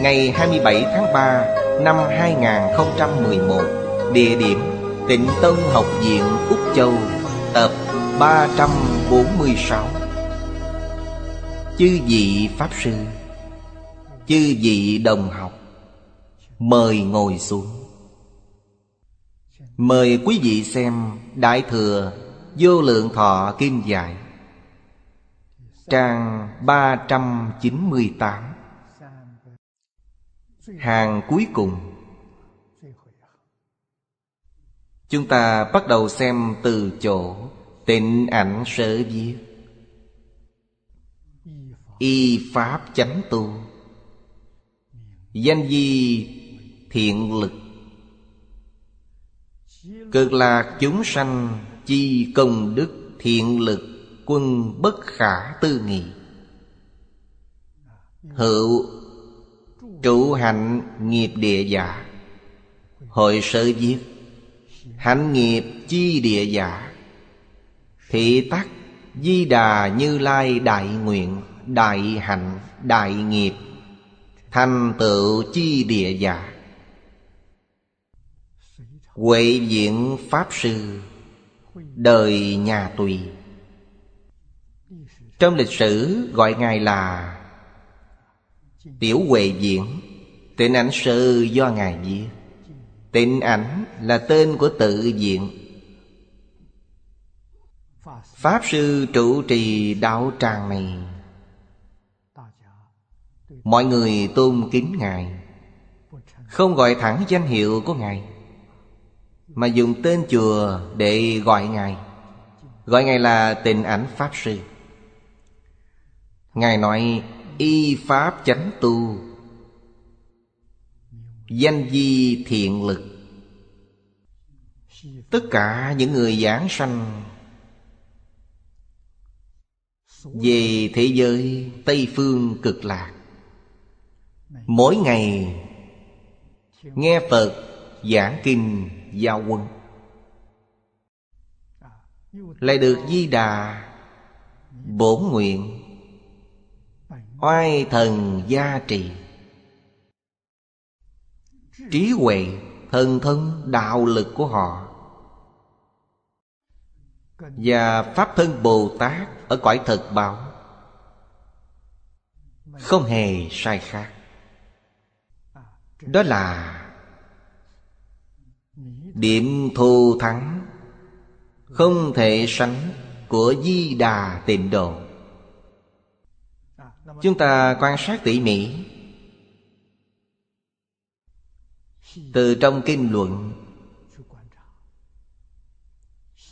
Ngày 27 tháng 3 Năm 2011 Địa điểm Tịnh Tân Học viện Úc Châu, Tập 346 Chư vị Pháp Sư, Chư vị đồng học, Mời ngồi xuống. Mời quý vị xem Đại Thừa Vô Lượng Thọ Kim Giải, Trang 398 Hàng cuối cùng. Chúng ta bắt đầu xem từ chỗ Tịnh ảnh sở viết. Y Pháp chánh tu. Danh di thiện lực. Cực lạc chúng sanh Chi công đức thiện lực Quân bất khả tư nghị. Hữu Trụ hạnh nghiệp địa giả Hội sơ viết, Hạnh nghiệp chi địa giả Thị tắc, Di đà như lai đại nguyện, Đại hạnh, đại nghiệp. Thành tựu chi địa giả Huệ diện Pháp Sư, Đời nhà tùy. Trong lịch sử gọi Ngài là Tiểu Huệ Diễn Tịnh ảnh sư do Ngài viết. Tịnh ảnh là tên của tự diện Pháp sư trụ trì đạo tràng này. Mọi người tôn kính Ngài. Không gọi thẳng danh hiệu của Ngài, Mà dùng tên chùa để gọi Ngài. Gọi Ngài là tình ảnh Pháp Sư. Ngài nói y Pháp chánh tu. Danh di thiện lực. Tất cả những người giảng sanh Về thế giới Tây Phương cực lạc, Mỗi ngày Nghe Phật giảng kinh giao quân Lại được di đà Bổn nguyện. Oai thần gia trì. Trí huệ Thần thân đạo lực của họ. Và Pháp thân Bồ Tát Ở cõi thật bảo. Không hề sai khác. Đó là Điểm thù thắng Không thể sánh Của Di Đà tịnh độ. Chúng ta quan sát tỉ mỉ. Từ trong kinh luận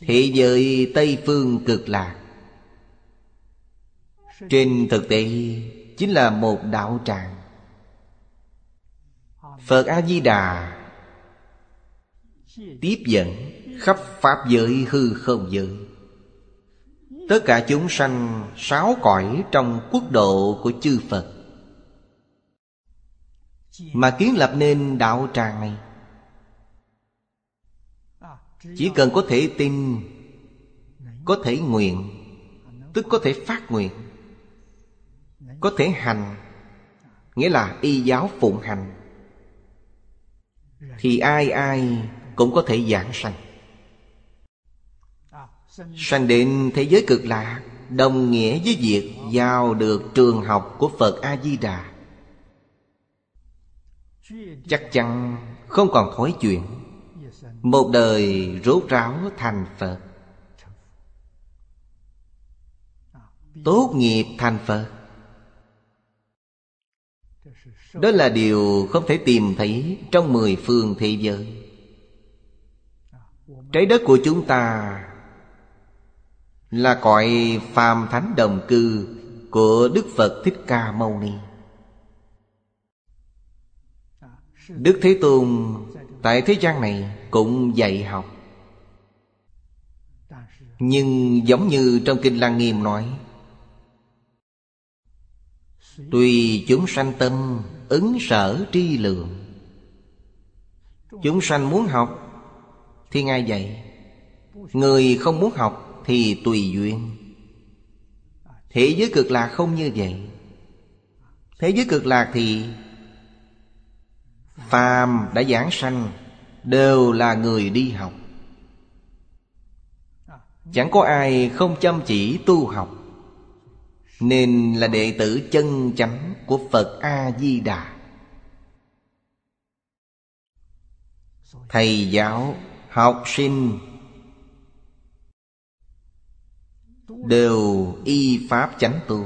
Thế giới Tây Phương cực lạc. Trên thực tế, Chính là một đạo tràng. Phật A-di-đà Tiếp dẫn khắp Pháp giới hư không giới. Tất cả chúng sanh sáu cõi trong quốc độ của chư Phật. Mà kiến lập nên đạo tràng này, Chỉ cần có thể tin, Có thể nguyện, Tức có thể phát nguyện, Có thể hành, Nghĩa là y giáo phụng hành, Thì ai ai cũng có thể giảng sanh. Sanh đến thế giới cực lạc Đồng nghĩa với việc giao được trường học của Phật A-di-đà. Chắc chắn không còn thói chuyện. Một đời rốt ráo thành Phật. Tốt nghiệp thành Phật. Đó là điều không thể tìm thấy trong mười phương thế giới. Trái đất của chúng ta là cõi phàm thánh đồng cư Của Đức Phật Thích Ca Mâu Ni. Đức Thế Tôn Tại thế gian này cũng dạy học. Nhưng giống như trong Kinh Lăng Nghiêm nói, Tùy chúng sanh tâm ứng sở tri lượng. Chúng sanh muốn học Thì Ngài dạy, Người không muốn học thì tùy duyên. Thế giới cực lạc không như vậy. Thế giới cực lạc thì Phàm đã giảng sanh Đều là người đi học. Chẳng có ai không chăm chỉ tu học Nên là đệ tử chân chánh của Phật A-di-đà. Thầy giáo, học sinh Đều y pháp chánh tu.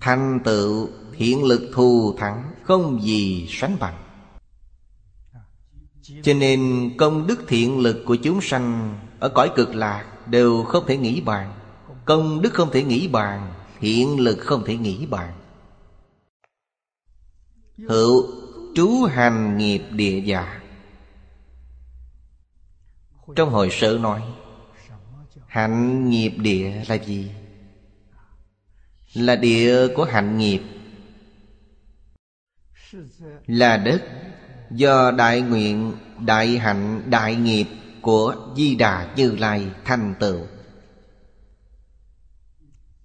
Thành tựu thiện lực thù thắng Không gì sánh bằng. Cho nên công đức thiện lực của chúng sanh Ở cõi cực lạc đều không thể nghĩ bàn. Công đức không thể nghĩ bàn Thiện lực không thể nghĩ bàn. Hữu trú hành nghiệp địa giả Trong hồi sự nói Hạnh nghiệp địa là gì? Là địa của hạnh nghiệp. Là đất Do đại nguyện, đại hạnh, đại nghiệp Của Di Đà Như Lai thành tựu.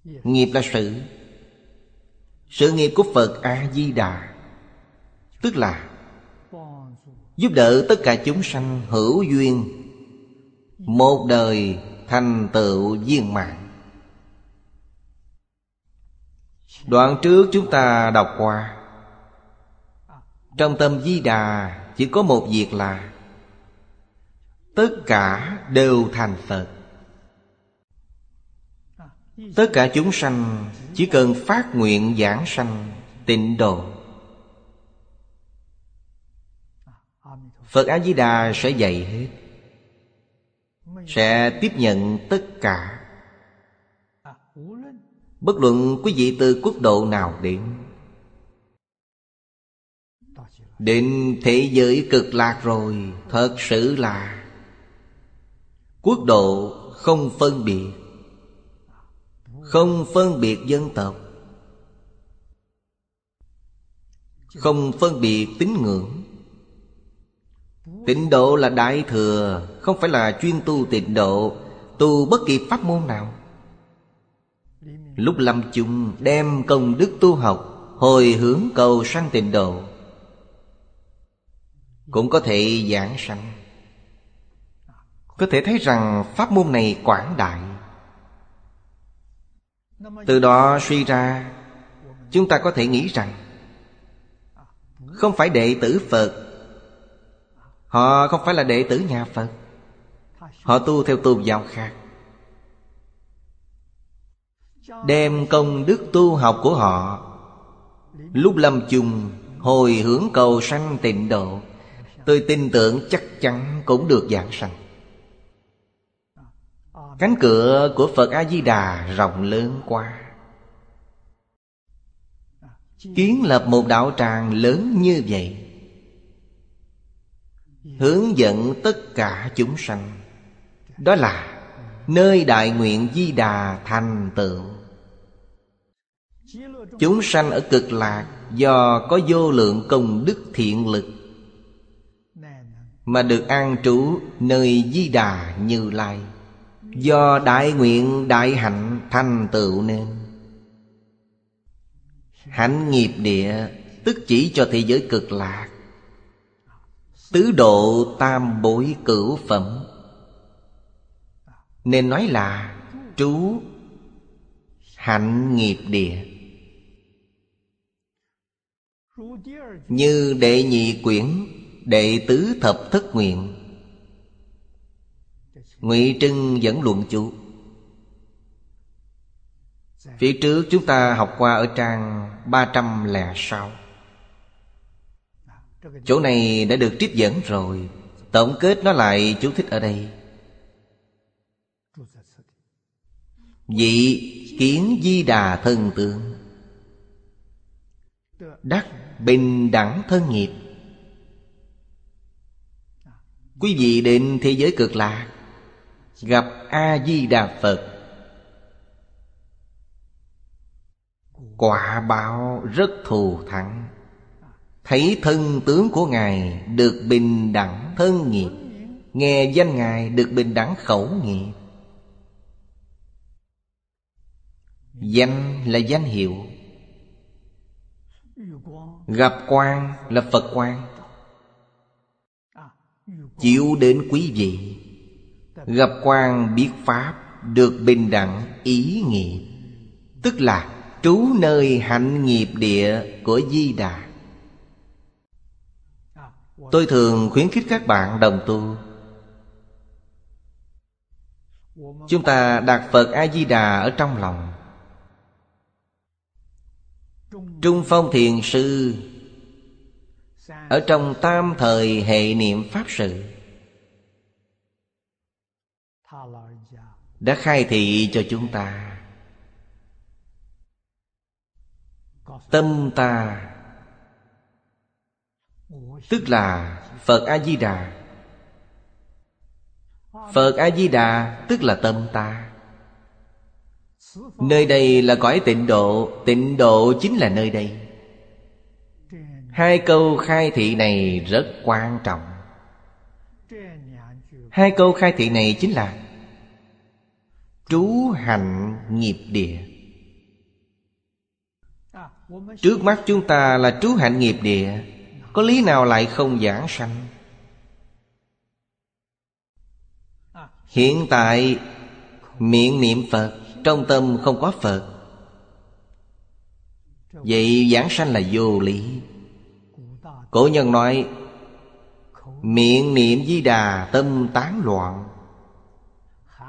Nghiệp là sự. Sự nghiệp của Phật A-di-đà Tức là Giúp đỡ tất cả chúng sanh hữu duyên Một đời thành tựu viên mạng Đoạn trước chúng ta đọc qua, Trong tâm di đà chỉ có một việc là Tất cả đều thành Phật. Tất cả chúng sanh chỉ cần phát nguyện giảng sanh tịnh độ. Phật A-di-đà sẽ dạy hết. Sẽ tiếp nhận tất cả. Bất luận quý vị từ quốc độ nào đến Đến thế giới cực lạc rồi, Thật sự là Quốc độ không phân biệt, Không phân biệt dân tộc, Không phân biệt tín ngưỡng. Tịnh độ là đại thừa, Không phải là chuyên tu tịnh độ. Tu bất kỳ pháp môn nào. Lúc lâm chung, đem công đức tu học, Hồi hướng cầu sanh tịnh độ. Cũng có thể giảng sanh. Có thể thấy rằng pháp môn này quảng đại. Từ đó suy ra, Chúng ta có thể nghĩ rằng, Không phải đệ tử Phật Họ không phải là đệ tử nhà Phật. Họ tu theo tôn giáo khác. Đem công đức tu học của họ, Lúc lâm chung, Hồi hướng cầu sanh tịnh độ, Tôi tin tưởng chắc chắn cũng được giảng sanh. Cánh cửa của Phật A-di-đà rộng lớn quá. Kiến lập một đạo tràng lớn như vậy Hướng dẫn tất cả chúng sanh. Đó là nơi đại nguyện di đà thành tựu. Chúng sanh ở cực lạc Do có vô lượng công đức thiện lực Mà được an trú nơi di đà như lai. Do đại nguyện đại hạnh thành tựu nên. Hạnh nghiệp địa, Tức chỉ cho thế giới cực lạc. Tứ độ tam bối cửu phẩm. Nên nói là trú hạnh nghiệp địa. Như đệ nhị quyển, Đệ tứ thập thất nguyện. Ngụy Trưng dẫn luận chú Phía trước chúng ta học qua ở trang 306 Chỗ này đã được trích dẫn rồi. Tổng kết nó lại chú thích ở đây. Vị kiến di đà thân tượng Đắc bình đẳng thân nghiệp. Quý vị đến thế giới cực lạc, Gặp A-di-đà Phật. Quả báo rất thù thắng. Thấy thân tướng của Ngài Được bình đẳng thân nghiệp Nghe danh Ngài được bình đẳng khẩu nghiệp Danh là danh hiệu. Gặp quan là Phật quan. Chịu đến quý vị. Gặp quan biết Pháp Được bình đẳng ý nghiệp Tức là trú nơi hạnh nghiệp địa của Di Đà. Tôi thường khuyến khích các bạn đồng tu. Chúng ta đặt Phật A-di-đà ở trong lòng. Trung Phong Thiền Sư, Ở trong tam thời hệ niệm Pháp sự, Đã khai thị cho chúng ta. Tâm ta Tức là Phật A-di-đà. Phật A-di-đà tức là tâm ta. Nơi đây là cõi tịnh độ Tịnh độ chính là nơi đây. Hai câu khai thị này rất quan trọng. Hai câu khai thị này chính là Trú hạnh nghiệp địa. Trước mắt chúng ta là trú hạnh nghiệp địa. Có lý nào lại không giảng sanh? Hiện tại, Miệng niệm Phật, Trong tâm không có Phật. Vậy giảng sanh là vô lý. Cổ nhân nói, Miệng niệm di đà, tâm tán loạn.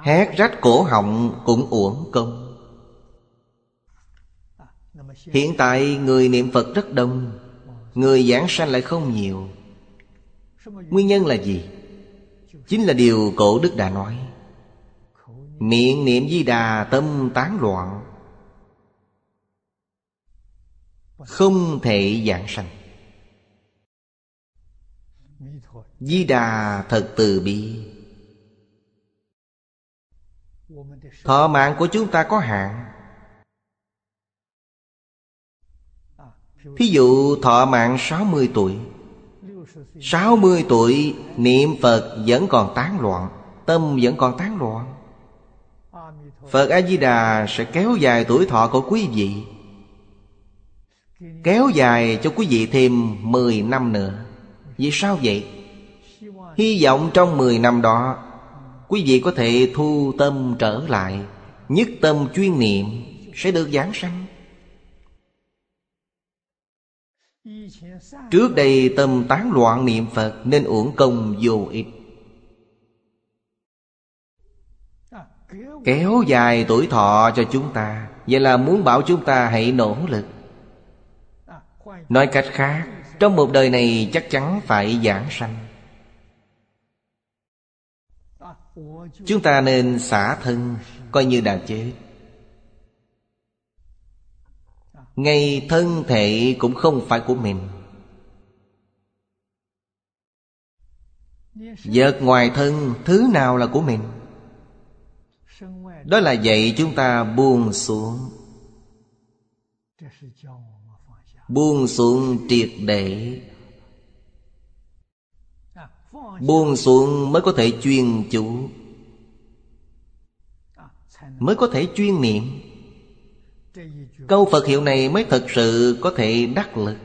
Hét rách cổ họng cũng uổng công. Hiện tại, người niệm Phật rất đông. Người giảng sanh lại không nhiều. Nguyên nhân là gì? Chính là điều cổ đức đã nói. Miệng niệm di đà, tâm tán loạn. Không thể giảng sanh. Di đà thật từ bi. Thọ mạng của chúng ta có hạn. Thí dụ thọ mạng 60 tuổi. 60 tuổi, niệm Phật vẫn còn tán loạn, Tâm vẫn còn tán loạn. Phật A-di-đà sẽ kéo dài tuổi thọ của quý vị, Kéo dài cho quý vị thêm 10 năm nữa. Vì sao vậy? Hy vọng trong 10 năm đó, Quý vị có thể thu tâm trở lại, Nhất tâm chuyên niệm Sẽ được giảng sanh. Trước đây tâm tán loạn niệm Phật Nên uổng công vô ích. Kéo dài tuổi thọ cho chúng ta, Vậy là muốn bảo chúng ta hãy nỗ lực. Nói cách khác, Trong một đời này chắc chắn phải giảng sanh. Chúng ta nên xả thân, Coi như đã chết. Ngay thân thể cũng không phải của mình. Vật ngoài thân thứ nào là của mình? Đó là dạy chúng ta buông xuống. Buông xuống triệt để. Buông xuống mới có thể chuyên chủ Mới có thể chuyên niệm. Câu Phật hiệu này mới thật sự có thể đắc lực.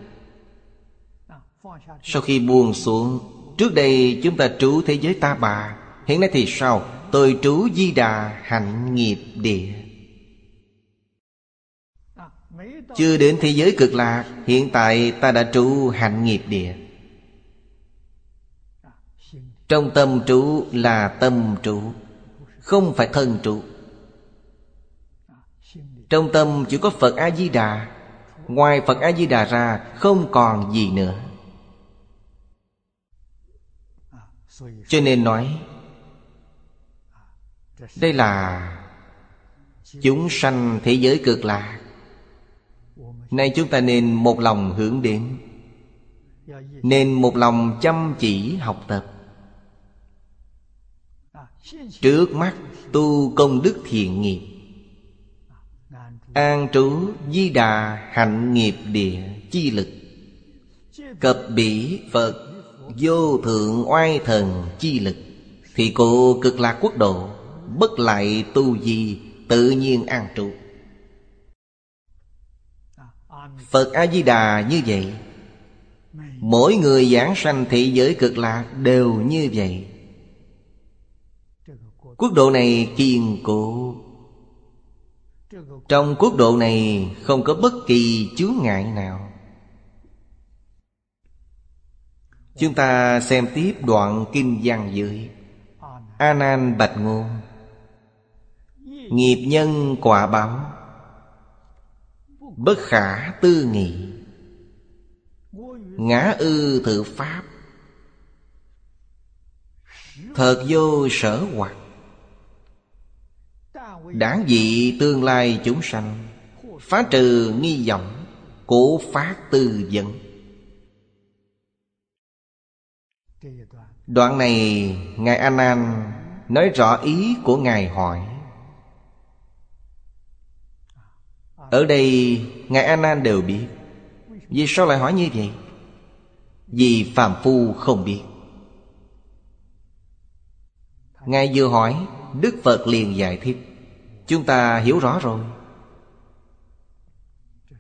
Sau khi buông xuống Trước đây chúng ta trú thế giới ta bà, Hiện nay thì sao? Tôi trú di đà hạnh nghiệp địa. Chưa đến thế giới cực lạc, Hiện tại ta đã trụ hạnh nghiệp địa. Trong tâm trụ là tâm trụ Không phải thân trụ Trong tâm chỉ có Phật A-di-đà Ngoài Phật A-di-đà ra Không còn gì nữa. Cho nên nói, Đây là Chúng sanh thế giới cực lạc Nay chúng ta nên một lòng hướng đến, Nên một lòng chăm chỉ học tập. Trước mắt tu công đức thiện nghiệp, An trú di đà hạnh nghiệp địa chi lực, Cập bỉ Phật vô thượng oai thần chi lực, Thì cụ cực lạc quốc độ, Bất lại tu gì tự nhiên an trụ. Phật A-di-đà như vậy. Mỗi người giảng sanh thị giới cực lạc đều như vậy. Quốc độ này kiên cố. Trong quốc độ này không có bất kỳ chướng ngại nào. Chúng ta xem tiếp đoạn kinh văn dưới. A Nan Bạch Ngôn. Nghiệp nhân quả báo. Bất khả tư nghị. Ngã ư thử pháp. Thật vô sở hoặc Đáng dị tương lai chúng sanh. Phá trừ nghi vọng Cổ phát tư dẫn Đoạn này Ngài A Nan nói rõ ý của Ngài hỏi. Ở đây, Ngài A Nan đều biết. Vì sao lại hỏi như vậy? Vì phạm phu không biết. Ngài vừa hỏi, Đức Phật liền giải thích. Chúng ta hiểu rõ rồi.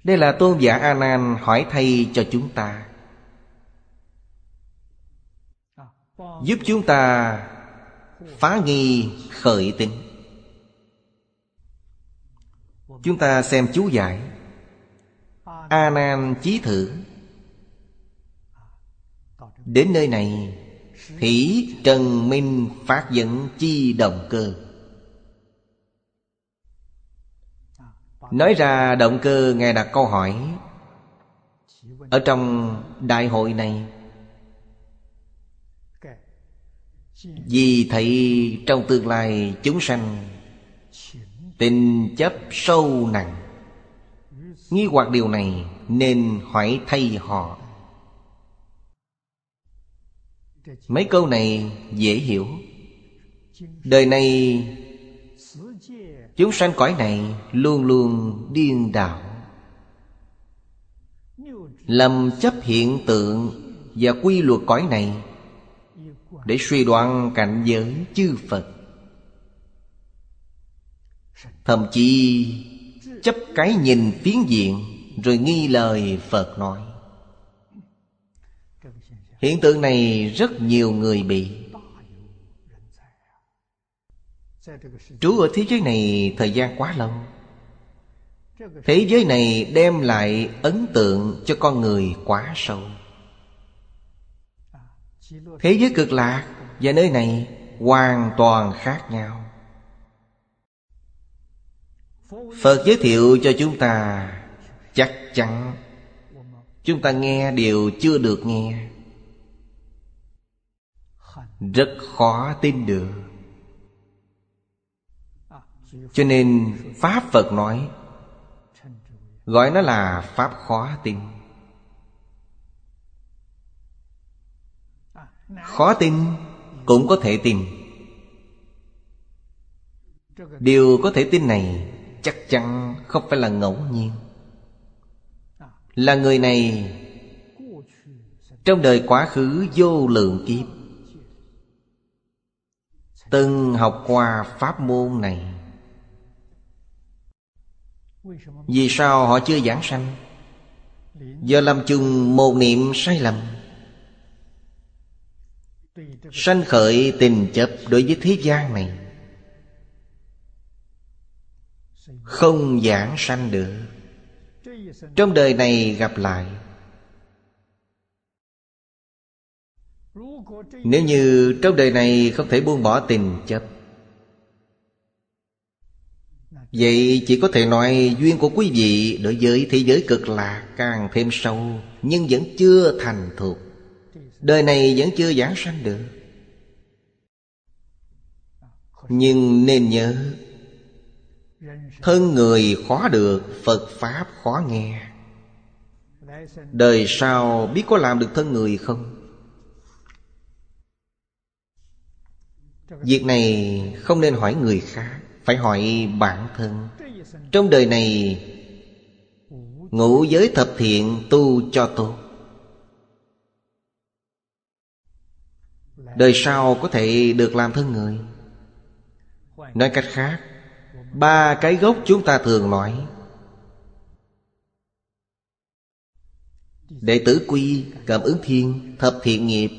Đây là tôn giả A Nan hỏi thay cho chúng ta. Giúp chúng ta phá nghi khởi tính. Chúng ta xem chú giải. A Nan chí thử. Đến nơi này Thủy Trần Minh phát dẫn chi động cơ. Nói ra động cơ, Ngài đặt câu hỏi. Ở trong đại hội này Vì thấy trong tương lai chúng sanh, Tình chấp sâu nặng. Nghi hoặc điều này Nên hỏi thay họ. Mấy câu này dễ hiểu. Đời này, Chúng sanh cõi này Luôn luôn điên đảo. Lầm chấp hiện tượng Và quy luật cõi này để suy đoán cảnh giới chư Phật. Thậm chí, chấp cái nhìn phiến diện Rồi nghi lời Phật nói. Hiện tượng này rất nhiều người bị. Trú ở thế giới này thời gian quá lâu. Thế giới này đem lại ấn tượng cho con người quá sâu. Thế giới cực lạc và nơi này hoàn toàn khác nhau. Phật giới thiệu cho chúng ta Chắc chắn. Chúng ta nghe điều chưa được nghe. Rất khó tin được. Cho nên Pháp Phật nói, Gọi nó là Pháp khó tin. Khó tin, cũng có thể tin. Điều có thể tin này chắc chắn không phải là ngẫu nhiên. Là người này trong đời quá khứ vô lượng kiếp, từng học qua pháp môn này. Vì sao họ chưa giảng sanh? Do làm chung một niệm sai lầm sanh khởi tình chấp đối với thế gian này. Không giảng sanh được. Trong đời này gặp lại. Nếu như trong đời này không thể buông bỏ tình chấp, Vậy chỉ có thể nói duyên của quý vị đối với thế giới cực lạc càng thêm sâu Nhưng vẫn chưa thành thuộc Đời này vẫn chưa giảng sanh được. Nhưng nên nhớ, Thân người khó được, Phật Pháp khó nghe. Đời sau biết có làm được thân người không? Việc này không nên hỏi người khác, Phải hỏi bản thân. Trong đời này, Ngũ giới thập thiện tu cho tốt. Đời sau có thể được làm thân người. Nói cách khác Ba cái gốc chúng ta thường nói. Đệ tử quy, cảm ứng thiên, thập thiện nghiệp.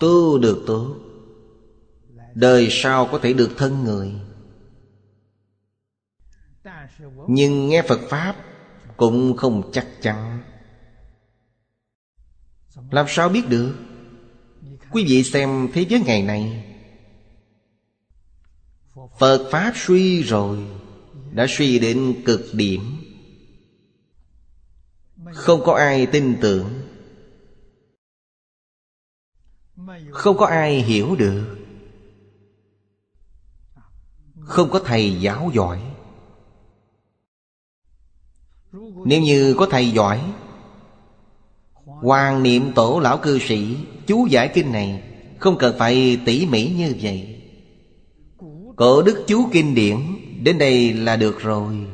Tu được tốt Đời sau có thể được thân người. Nhưng nghe Phật Pháp Cũng không chắc chắn. Làm sao biết được? Quý vị xem thế giới ngày này Phật Pháp suy rồi, Đã suy đến cực điểm. Không có ai tin tưởng. Không có ai hiểu được. Không có thầy giáo giỏi. Nếu như có thầy giỏi Hoàng niệm tổ lão cư sĩ, Chú giải kinh này, Không cần phải tỉ mỉ như vậy. Cổ đức chú kinh điển, Đến đây là được rồi.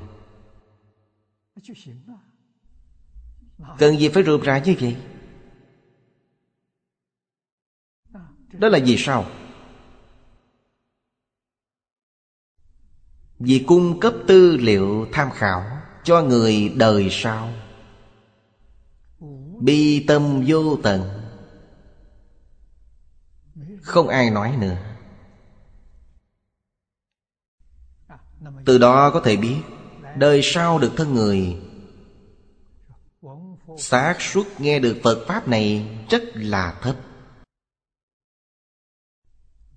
Cần gì phải rườm ra như vậy? Đó là vì sao? Vì cung cấp tư liệu tham khảo Cho người đời sau. Bi tâm vô tận. Không ai nói nữa. Từ đó có thể biết, Đời sau được thân người. Xác suất nghe được Phật Pháp này rất là thấp.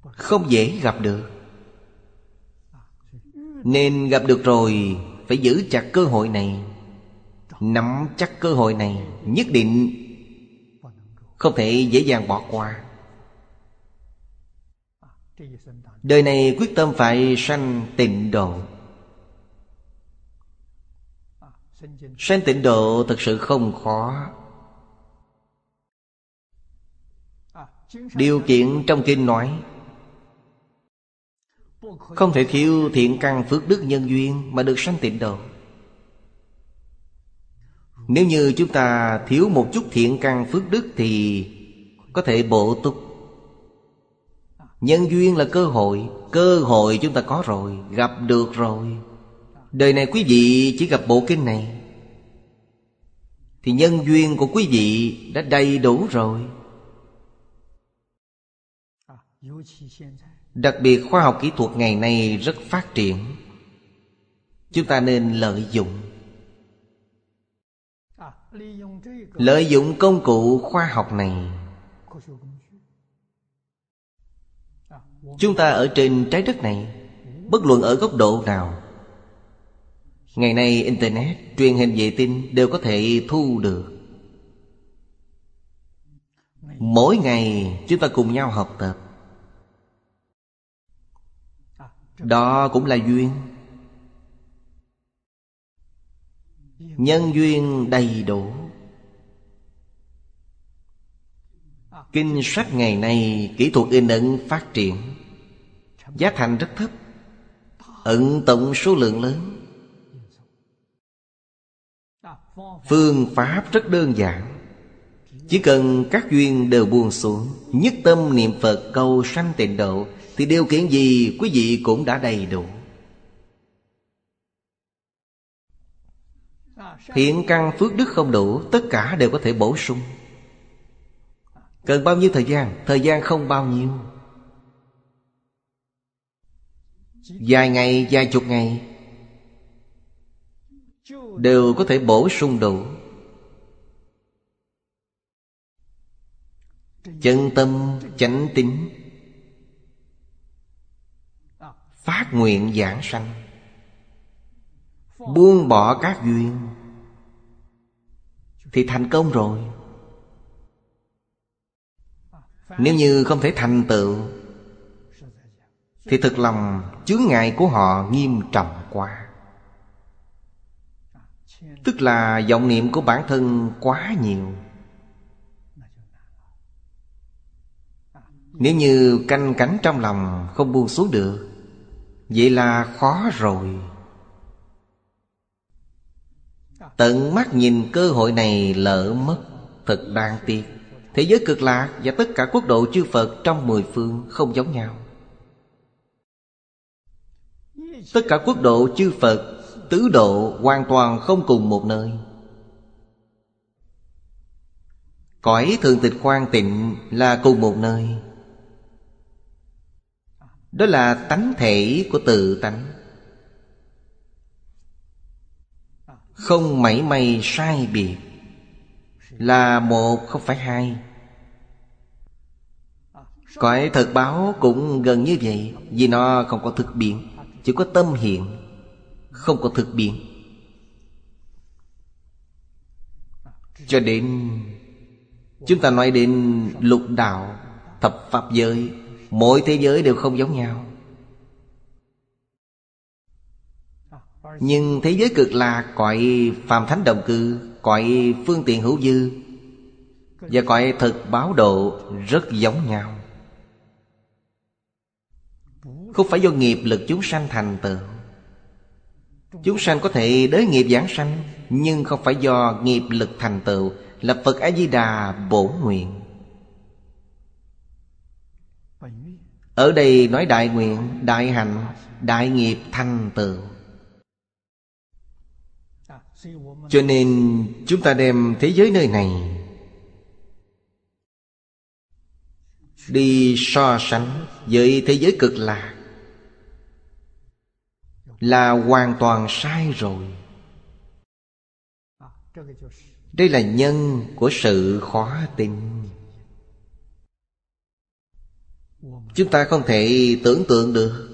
Không dễ gặp được. Nên gặp được rồi, Phải giữ chặt cơ hội này. Nắm chắc cơ hội này, Nhất định Không thể dễ dàng bỏ qua. Đời này quyết tâm phải sanh tịnh độ. Sanh tịnh độ thật sự không khó. Điều kiện trong kinh nói, Không thể thiếu thiện căn phước đức nhân duyên Mà được sanh tịnh độ. Nếu như chúng ta thiếu một chút thiện căn phước đức Thì có thể bổ túc Nhân duyên là cơ hội Cơ hội chúng ta có rồi, Gặp được rồi. Đời này quý vị chỉ gặp bộ kinh này. Thì nhân duyên của quý vị đã đầy đủ rồi. Đặc biệt khoa học kỹ thuật ngày nay rất phát triển. Chúng ta nên lợi dụng. Lợi dụng công cụ khoa học này Chúng ta ở trên trái đất này Bất luận ở góc độ nào Ngày nay Internet, truyền hình vệ tinh đều có thể thu được. Mỗi ngày chúng ta cùng nhau học tập. Đó cũng là duyên. Nhân duyên đầy đủ. Kinh sách ngày nay kỹ thuật in ấn phát triển. Giá thành rất thấp. Ẩn tổng số lượng lớn. Phương pháp rất đơn giản. Chỉ cần các duyên đều buông xuống, Nhất tâm niệm Phật cầu sanh tịnh độ, Thì điều kiện gì quý vị cũng đã đầy đủ. Thiện căn phước đức không đủ Tất cả đều có thể bổ sung. Cần bao nhiêu thời gian? Thời gian không bao nhiêu. Vài ngày, vài chục ngày Đều có thể bổ sung đủ. Chân tâm chánh tín Phát nguyện giảng sanh Buông bỏ các duyên. Thì thành công rồi. Nếu như không thể thành tựu, Thì thực lòng chướng ngại của họ nghiêm trọng quá. Tức là vọng niệm của bản thân quá nhiều. Nếu như canh cánh trong lòng không buông xuống được, Vậy là khó rồi. Tận mắt nhìn cơ hội này lỡ mất, Thật đáng tiếc. Thế giới cực lạc và tất cả quốc độ chư Phật trong mười phương không giống nhau. Tất cả quốc độ chư Phật, Tứ độ hoàn toàn không cùng một nơi. Cõi thường tịch khoan tịnh là cùng một nơi. Đó là tánh thể của tự tánh. Không mảy may sai biệt Là một không phải hai Cõi thật báo cũng gần như vậy Vì nó không có thực biện, Chỉ có tâm hiện Không có thực biện. Cho đến Chúng ta nói đến lục đạo Thập pháp giới Mỗi thế giới đều không giống nhau Nhưng thế giới cực lạc cõi phàm thánh đồng cư Cõi phương tiện hữu dư Và cõi thực báo độ rất giống nhau. Không phải do nghiệp lực chúng sanh thành tựu. Chúng sanh có thể đới nghiệp giảng sanh Nhưng không phải do nghiệp lực thành tựu Là Phật A-di-đà bổ nguyện. Ở đây nói đại nguyện, đại hạnh, đại nghiệp thành tựu cho nên chúng ta đem thế giới nơi này Đi so sánh với thế giới cực lạc Là hoàn toàn sai rồi. Đây là nhân của sự khó tin. Chúng ta không thể tưởng tượng được.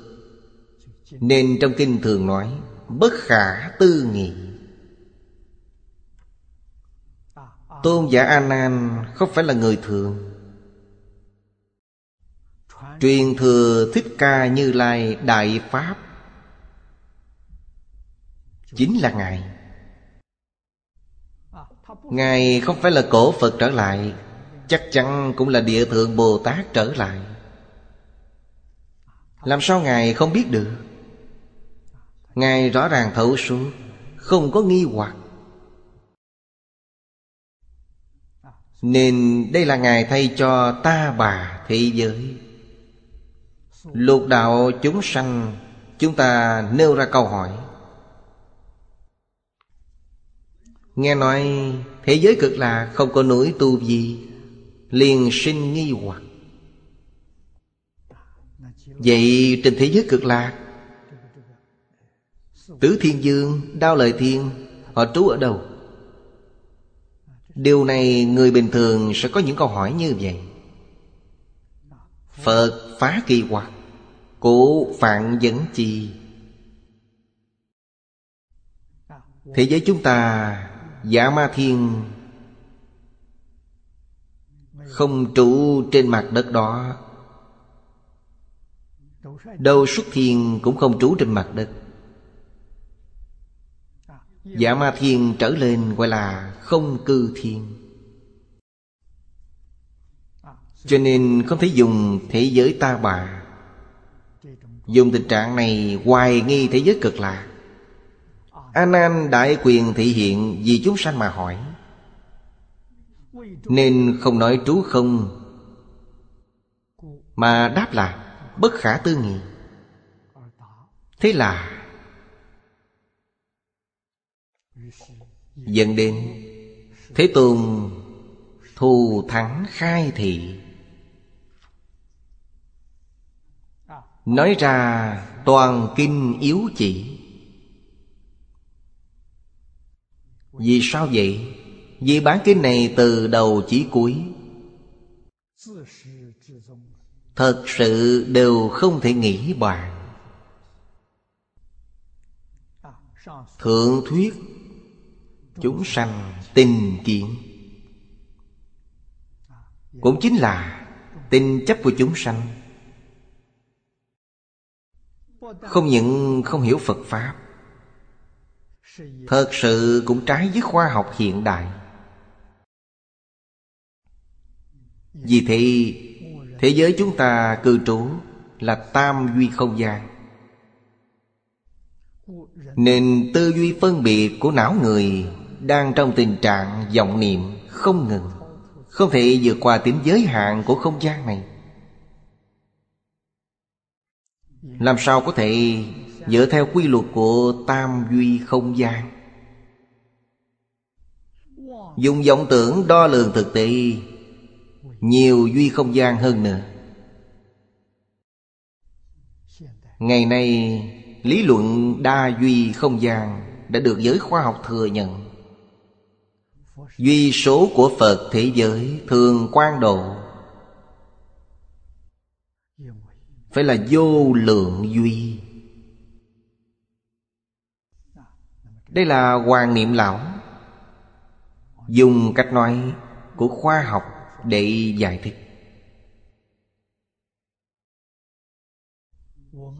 Nên trong kinh thường nói, Bất khả tư nghị. Tôn giả A Nan không phải là người thường. Truyền thừa Thích Ca Như Lai Đại Pháp Chính là Ngài. Ngài không phải là cổ Phật trở lại, Chắc chắn cũng là địa thượng Bồ Tát trở lại. Làm sao Ngài không biết được? Ngài rõ ràng thấu suốt, Không có nghi hoặc. Nên đây là Ngài thay cho ta bà thế giới. Lục đạo chúng sanh Chúng ta nêu ra câu hỏi. Nghe nói thế giới cực là không có núi tu gì Liền sinh nghi hoặc. Vậy trên thế giới cực lạc Tứ Thiên Dương, Đao Lợi Thiên Họ trú ở đâu? Điều này người bình thường sẽ có những câu hỏi như vậy. Phật phá kỳ hoặc Cụ phạn dẫn chi. Thế giới chúng ta, Giả ma thiên, Không trụ trên mặt đất đó. Đâu xuất thiên cũng không trú trên mặt đất. Giả ma thiên trở lên gọi là không cư thiên. Cho nên không thể dùng thế giới ta bà. Dùng tình trạng này hoài nghi thế giới cực lạc. A Nan đại quyền thị hiện vì chúng sanh mà hỏi. Nên không nói trú không, Mà đáp là bất khả tư nghị. Thế là Dẫn đến. Thế Tôn thù thắng khai thị. Nói ra toàn kinh yếu chỉ. Vì sao vậy? Vì bản kinh này từ đầu chí cuối. Thật sự đều không thể nghĩ bàn. Thượng thuyết Chúng sanh tình kiến. Cũng chính là tình chấp của chúng sanh. Không những không hiểu Phật Pháp, Thật sự cũng trái với khoa học hiện đại. Vì thế Thế giới chúng ta cư trú Là tam duy không gian. Nên tư duy phân biệt của não người đang trong tình trạng vọng niệm, không ngừng, Không thể vượt qua tính giới hạn của không gian này. Làm sao có thể dựa theo quy luật của tam duy không gian? Dùng vọng tưởng đo lường thực tế, Nhiều duy không gian hơn nữa. Ngày nay, lý luận đa duy không gian Đã được giới khoa học thừa nhận. Duy số của Phật thế giới thường quan độ. Phải là vô lượng duy. Đây là Hoàng Niệm Lão. Dùng cách nói của khoa học để giải thích.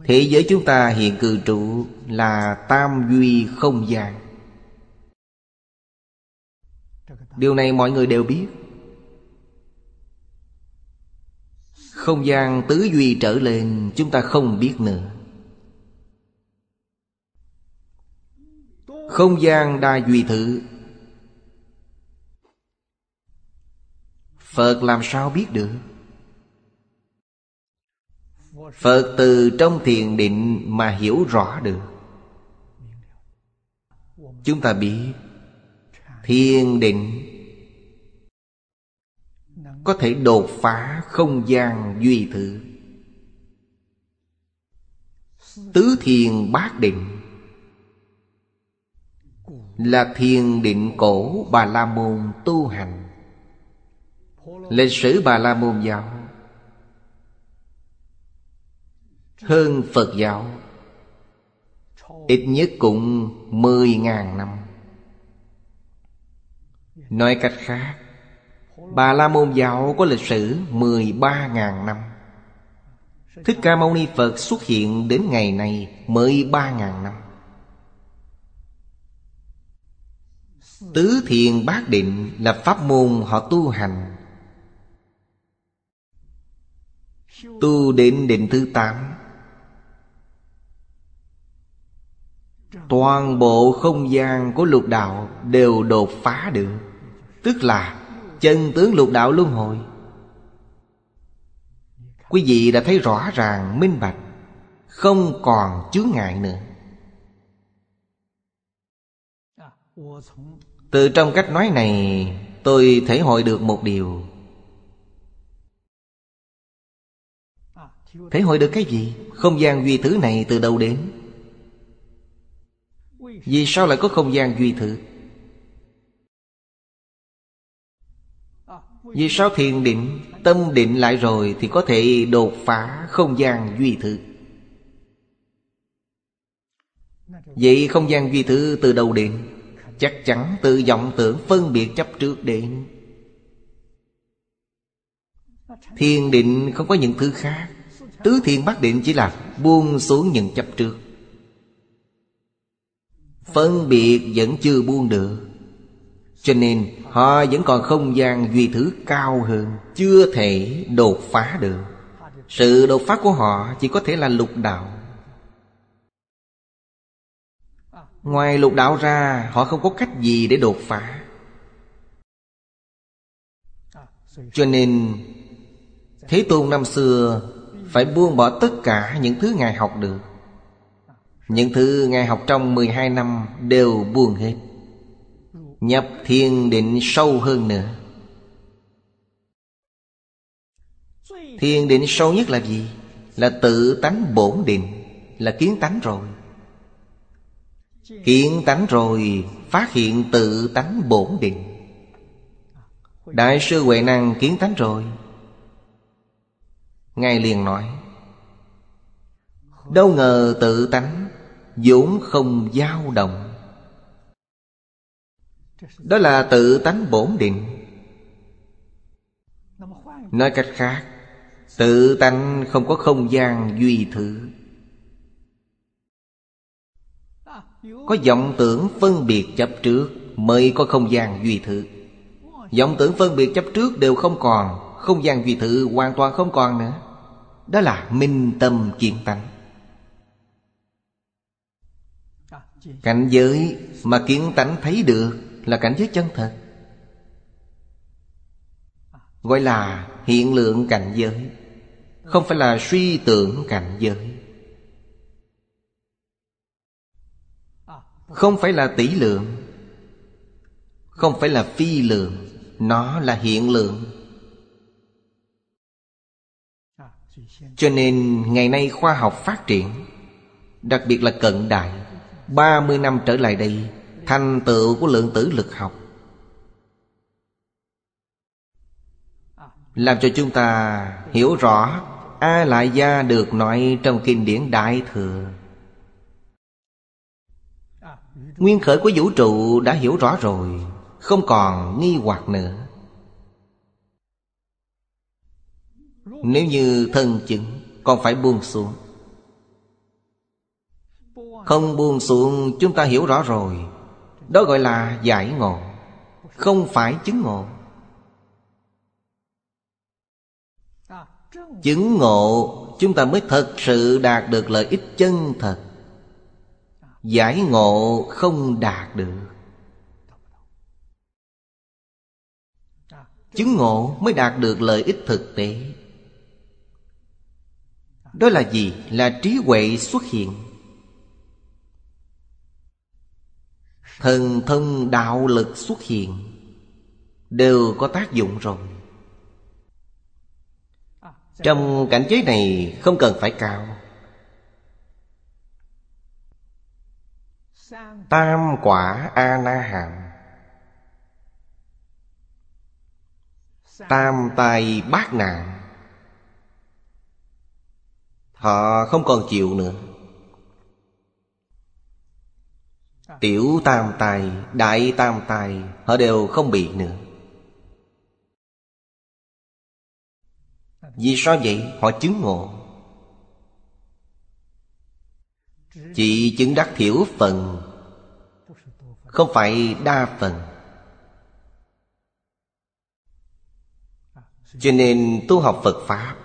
Thế giới chúng ta hiện cư trụ là tam duy không gian. Điều này mọi người đều biết. Không gian tứ duy trở lên, Chúng ta không biết nữa. Không gian đa duy thử Phật làm sao biết được? Phật từ trong thiền định mà hiểu rõ được. Chúng ta biết Thiền định. Có thể đột phá không gian duy thử Tứ thiền bát định. Là thiền định cổ Bà La Môn tu hành. Lịch sử Bà La Môn giáo. Hơn Phật giáo. Ít nhất cũng mười ngàn năm. Nói cách khác, Bà La Môn Giáo có lịch sử 13.000 năm. Thích Ca Mâu Ni Phật xuất hiện đến ngày này 13.000 năm. Tứ thiền bát định là pháp môn họ tu hành. Tu đến định thứ tám. Toàn bộ không gian của lục đạo đều đột phá được. Tức là chân tướng lục đạo luân hồi Quý vị đã thấy rõ ràng, minh bạch, Không còn chướng ngại nữa Từ trong cách nói này, Tôi thể hội được một điều Thể hội được cái gì? Không gian duy thứ này từ đâu đến? Vì sao lại có không gian duy thứ? Vì sao thiền định, Tâm định lại rồi Thì có thể đột phá không gian duy thứ? Vậy không gian duy thứ từ đầu đến? Chắc chắn từ vọng tưởng phân biệt chấp trước đến. Thiền định không có những thứ khác. Tứ thiền bát định chỉ là buông xuống những chấp trước. Phân biệt vẫn chưa buông được. Cho nên họ vẫn còn không gian duy thứ cao hơn, Chưa thể đột phá được. Sự đột phá của họ chỉ có thể là lục đạo. Ngoài lục đạo ra, Họ không có cách gì để đột phá. Cho nên, Thế Tôn năm xưa Phải buông bỏ tất cả những thứ Ngài học được. Những thứ Ngài học trong 12 năm Đều buông hết. Nhập thiền định sâu hơn nữa. Thiền định sâu nhất là gì? Là tự tánh bổn định, Là kiến tánh rồi. Kiến tánh rồi, Phát hiện tự tánh bổn định. Đại sư Huệ Năng kiến tánh rồi. Ngài liền nói, Đâu ngờ tự tánh vốn không dao động đó là tự tánh bổn định. Nói cách khác, Tự tánh không có không gian duy thứ. Có vọng tưởng phân biệt chấp trước Mới có không gian duy thứ. Vọng tưởng phân biệt chấp trước đều không còn, Không gian duy thứ hoàn toàn không còn nữa. Đó là minh tâm kiến tánh. Cảnh giới mà kiến tánh thấy được là cảnh giới chân thật. Gọi là hiện lượng cảnh giới, Không phải là suy tưởng cảnh giới. Không phải là tỷ lượng, Không phải là phi lượng, Nó là hiện lượng. Cho nên ngày nay khoa học phát triển, Đặc biệt là cận đại 30 năm trở lại đây Thành tựu của lượng tử lực học. Làm cho chúng ta hiểu rõ A Lại Gia được nói trong kinh điển Đại Thừa. Nguyên khởi của vũ trụ đã hiểu rõ rồi, Không còn nghi hoặc nữa. Nếu như thân chứng, Còn phải buông xuống. Không buông xuống, chúng ta hiểu rõ rồi đó gọi là giải ngộ, Không phải chứng ngộ. Chứng ngộ, Chúng ta mới thật sự đạt được lợi ích chân thật. Giải ngộ không đạt được. Chứng ngộ mới đạt được lợi ích thực tế. Đó là gì? Là trí huệ xuất hiện. Thần thông đạo lực xuất hiện, Đều có tác dụng rồi. Trong cảnh giới này không cần phải cao. Tam quả A-na-hàm. Tam tai bát nạn. Họ không còn chịu nữa. Tiểu tam tài, đại tam tài Họ đều không bị nữa. Vì sao vậy? Họ chứng ngộ. Chỉ chứng đắc thiểu phần Không phải đa phần. Cho nên tu học Phật Pháp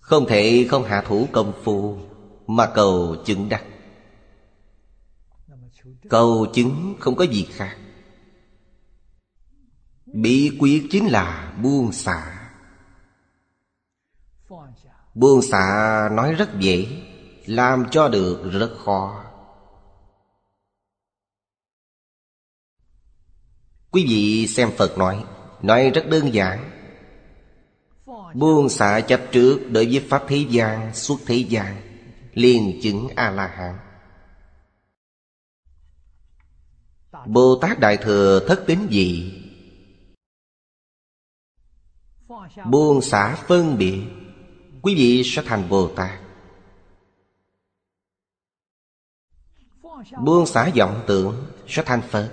Không thể không hạ thủ công phu Mà cầu chứng đắc. Cầu chứng không có gì khác. Bí quyết chính là buông xả. Buông xả nói rất dễ Làm cho được rất khó. Quý vị xem Phật nói Nói rất đơn giản. Buông xả chấp trước đối với Pháp thế gian, suốt thế gian liền chứng A-la-hán. Bồ Tát Đại Thừa thất tính gì? Buông xả phân biệt, Quý vị sẽ thành Bồ Tát Buông xả vọng tưởng, sẽ thành Phật.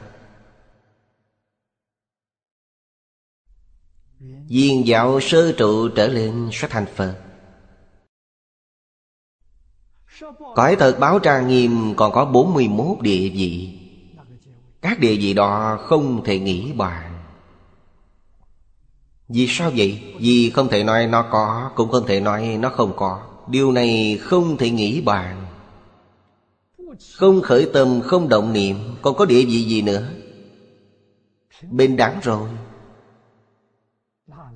Viên dạo sơ trụ trở lên, sẽ thành Phật. Cõi thật báo trang nghiêm còn có 41 địa vị. Các địa vị đó không thể nghĩ bàn. Vì sao vậy? Vì không thể nói nó có Cũng không thể nói nó không có. Điều này không thể nghĩ bàn. Không khởi tâm, không động niệm Còn có địa vị gì nữa? Bên đáng rồi.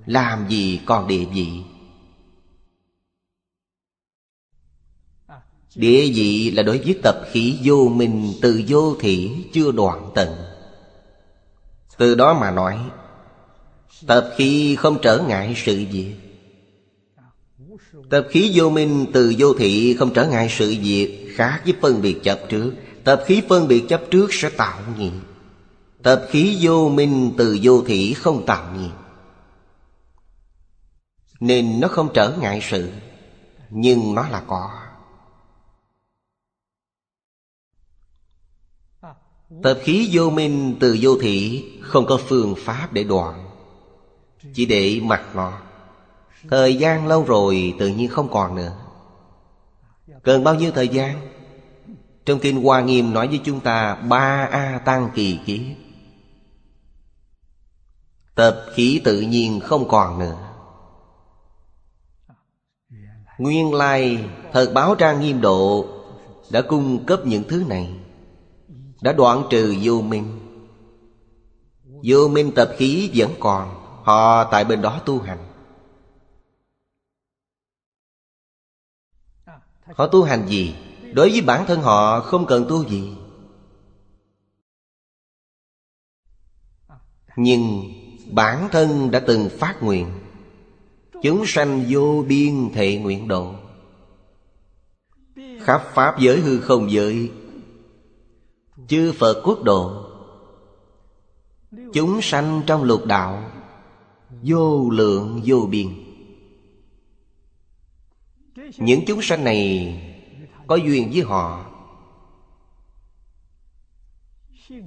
Làm gì còn địa vị? Địa vị là đối với tập khí vô minh, Từ vô thị chưa đoạn tận. Từ đó mà nói, Tập khí không trở ngại sự việc. Tập khí vô minh, từ vô thị không trở ngại sự việc, Khác với phân biệt chấp trước. Tập khí phân biệt chấp trước sẽ tạo nghiệp. Tập khí vô minh, từ vô thị không tạo nghiệp. Nên nó không trở ngại sự, Nhưng nó là có. Tập khí vô minh từ vô thị, Không có phương pháp để đoạn. Chỉ để mặc nó. Thời gian lâu rồi tự nhiên không còn nữa. Cần bao nhiêu thời gian? Trong Kinh Hoa Nghiêm nói với chúng ta Ba A Tăng kỳ kiếp Tập khí tự nhiên không còn nữa. Nguyên lai Thật báo trang nghiêm độ Đã cung cấp những thứ này. Đã đoạn trừ vô minh. Vô minh tập khí vẫn còn, Họ tại bên đó tu hành. Họ tu hành gì? Đối với bản thân họ không cần tu gì. Nhưng bản thân đã từng phát nguyện, Chúng sanh vô biên thệ nguyện độ. Khắp Pháp giới hư không giới Chư Phật quốc độ. Chúng sanh trong lục đạo, Vô lượng vô biên. Những chúng sanh này Có duyên với họ.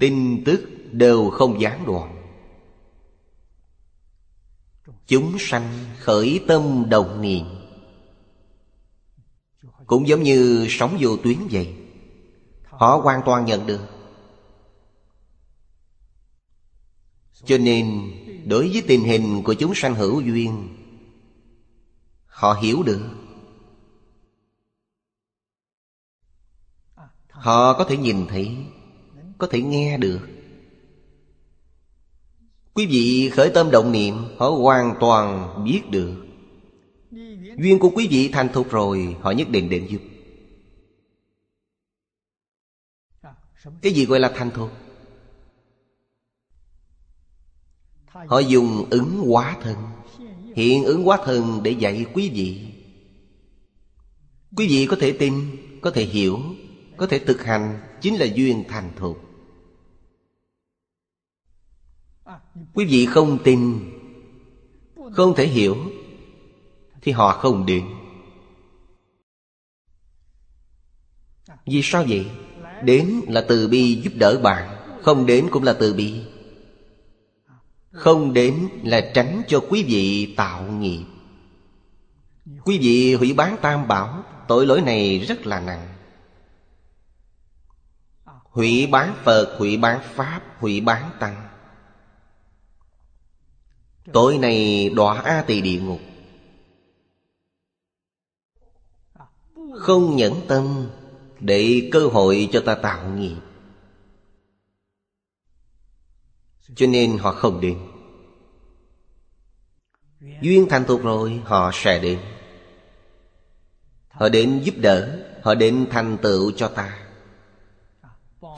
Tin tức đều không gián đoạn. Chúng sanh khởi tâm đồng niệm. Cũng giống như sóng vô tuyến vậy. Họ hoàn toàn nhận được. Cho nên, đối với tình hình của chúng sanh hữu duyên, Họ hiểu được. Họ có thể nhìn thấy, Có thể nghe được. Quý vị khởi tâm động niệm, Họ hoàn toàn biết được. Duyên của quý vị thành thục rồi, Họ nhất định định giúp. Cái gì gọi là thành thục? Họ dùng ứng hóa thân. Hiện ứng hóa thân để dạy quý vị. Quý vị có thể tin, Có thể hiểu, Có thể thực hành Chính là duyên thành thục. Quý vị không tin, Không thể hiểu, Thì họ không đến. Vì sao vậy? Đến là từ bi giúp đỡ bạn Không đến cũng là từ bi. Không đến là tránh cho quý vị tạo nghiệp. Quý vị hủy bán tam bảo Tội lỗi này rất là nặng. Hủy bán Phật, hủy bán Pháp, hủy bán Tăng. Tội này đọa A tỳ địa ngục. Không nhẫn tâm để cơ hội cho ta tạo nghiệp. Cho nên họ không đến. Duyên thành thục rồi họ sẽ đến. Họ đến giúp đỡ Họ đến thành tựu cho ta.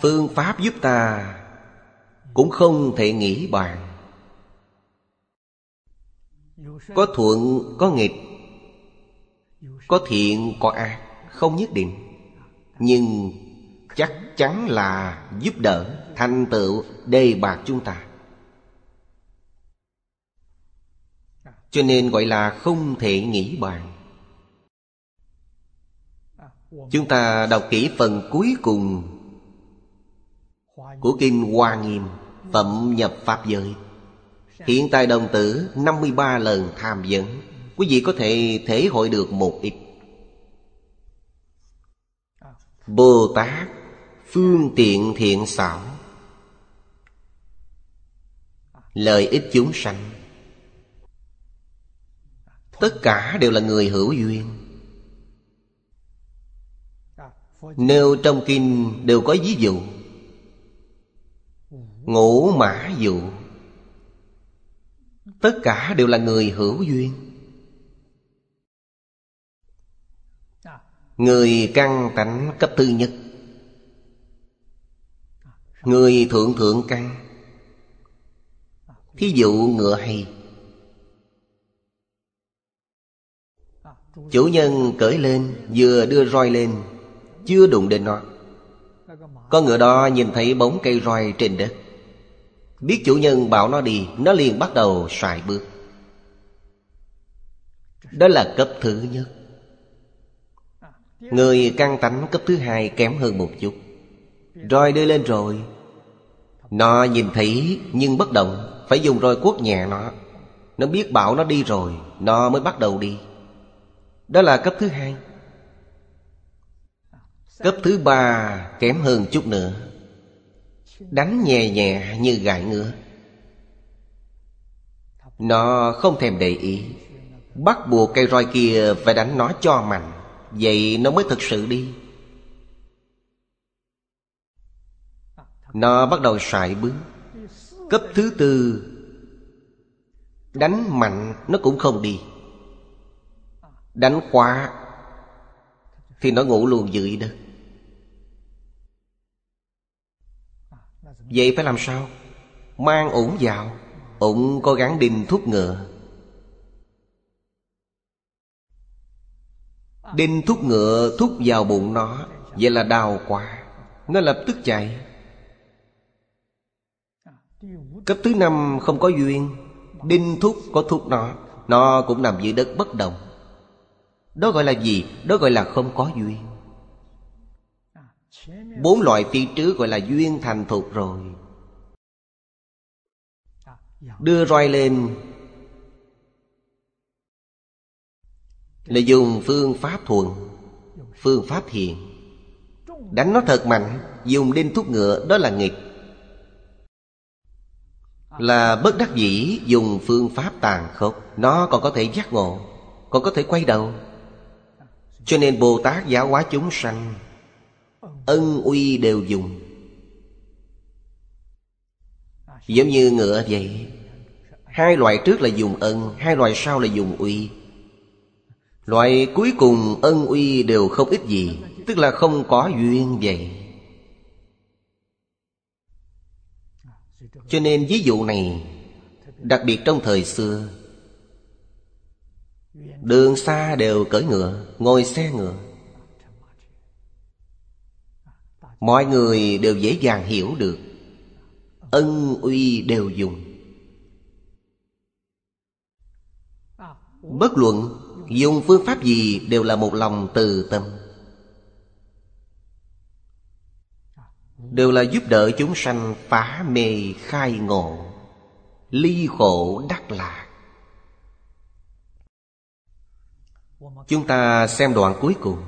Phương pháp giúp ta Cũng không thể nghĩ bàn. Có thuận, có nghịch Có thiện, có ác Không nhất định. Nhưng chắc chắn là giúp đỡ Thành tựu đề bạc chúng ta. Cho nên gọi là không thể nghĩ bàn. Chúng ta đọc kỹ phần cuối cùng Của Kinh Hoa Nghiêm, Phẩm nhập Pháp giới. Hiện tại đồng tử 53 lần tham vấn. Quý vị có thể thể hội được một ít. Bồ Tát Phương tiện thiện xảo. Lợi ích chúng sanh. Tất cả đều là người hữu duyên. Nêu trong kinh đều có ví dụ. Ngũ mã dụ. Tất cả đều là người hữu duyên. Người căn tánh cấp thứ nhất. Người thượng thượng căn. Thí dụ ngựa hay. Chủ nhân cởi lên, Vừa đưa roi lên, Chưa đụng đến nó. Con ngựa đó nhìn thấy bóng cây roi trên đất. Biết chủ nhân bảo nó đi, Nó liền bắt đầu xoài bước. Đó là cấp thứ nhất. Người căng tánh cấp thứ hai kém hơn một chút. Roi đưa lên rồi. Nó nhìn thấy, nhưng bất động, Phải dùng roi quốc nhẹ nó. Nó biết bảo nó đi rồi, Nó mới bắt đầu đi. Đó là cấp thứ hai. Cấp thứ ba kém hơn chút nữa. Đánh nhẹ nhẹ như gãi ngựa Nó không thèm để ý. Bắt buộc cây roi kia phải đánh nó cho mạnh. Vậy nó mới thực sự đi. Nó bắt đầu sải bướng Cấp thứ tư, Đánh mạnh nó cũng không đi. Đánh quá Thì nó ngủ luôn dưới đó. Vậy phải làm sao? Mang ủng vào Ủng cố gắng đinh thúc ngựa. Đinh thúc ngựa thúc vào bụng nó. Vậy là đau quá. Nó lập tức chạy. Cấp thứ năm không có duyên. Đinh thúc có thúc nó. Nó cũng nằm dưới đất bất động. Đó gọi là gì? Đó gọi là không có duyên. Bốn loại phía trước gọi là duyên thành thuộc rồi. Đưa roi lên. Là dùng phương pháp thuần, Phương pháp thiện Đánh nó thật mạnh, Dùng đinh thúc ngựa, đó là nghịch. Là bất đắc dĩ, dùng phương pháp tàn khốc, Nó còn có thể giác ngộ, Còn có thể quay đầu. Cho nên Bồ Tát giáo hóa chúng sanh, Ân uy đều dùng. Giống như ngựa vậy, Hai loại trước là dùng ân, Hai loại sau là dùng uy. Loại cuối cùng ân uy đều không ít gì, Tức là không có duyên vậy Cho nên ví dụ này, Đặc biệt trong thời xưa, Đường xa đều cởi ngựa, Ngồi xe ngựa. Mọi người đều dễ dàng hiểu được, Ân uy đều dùng. Bất luận Dùng phương pháp gì đều là một lòng từ tâm. Đều là giúp đỡ chúng sanh phá mê, khai ngộ, Ly khổ, đắc lạc. Chúng ta xem đoạn cuối cùng.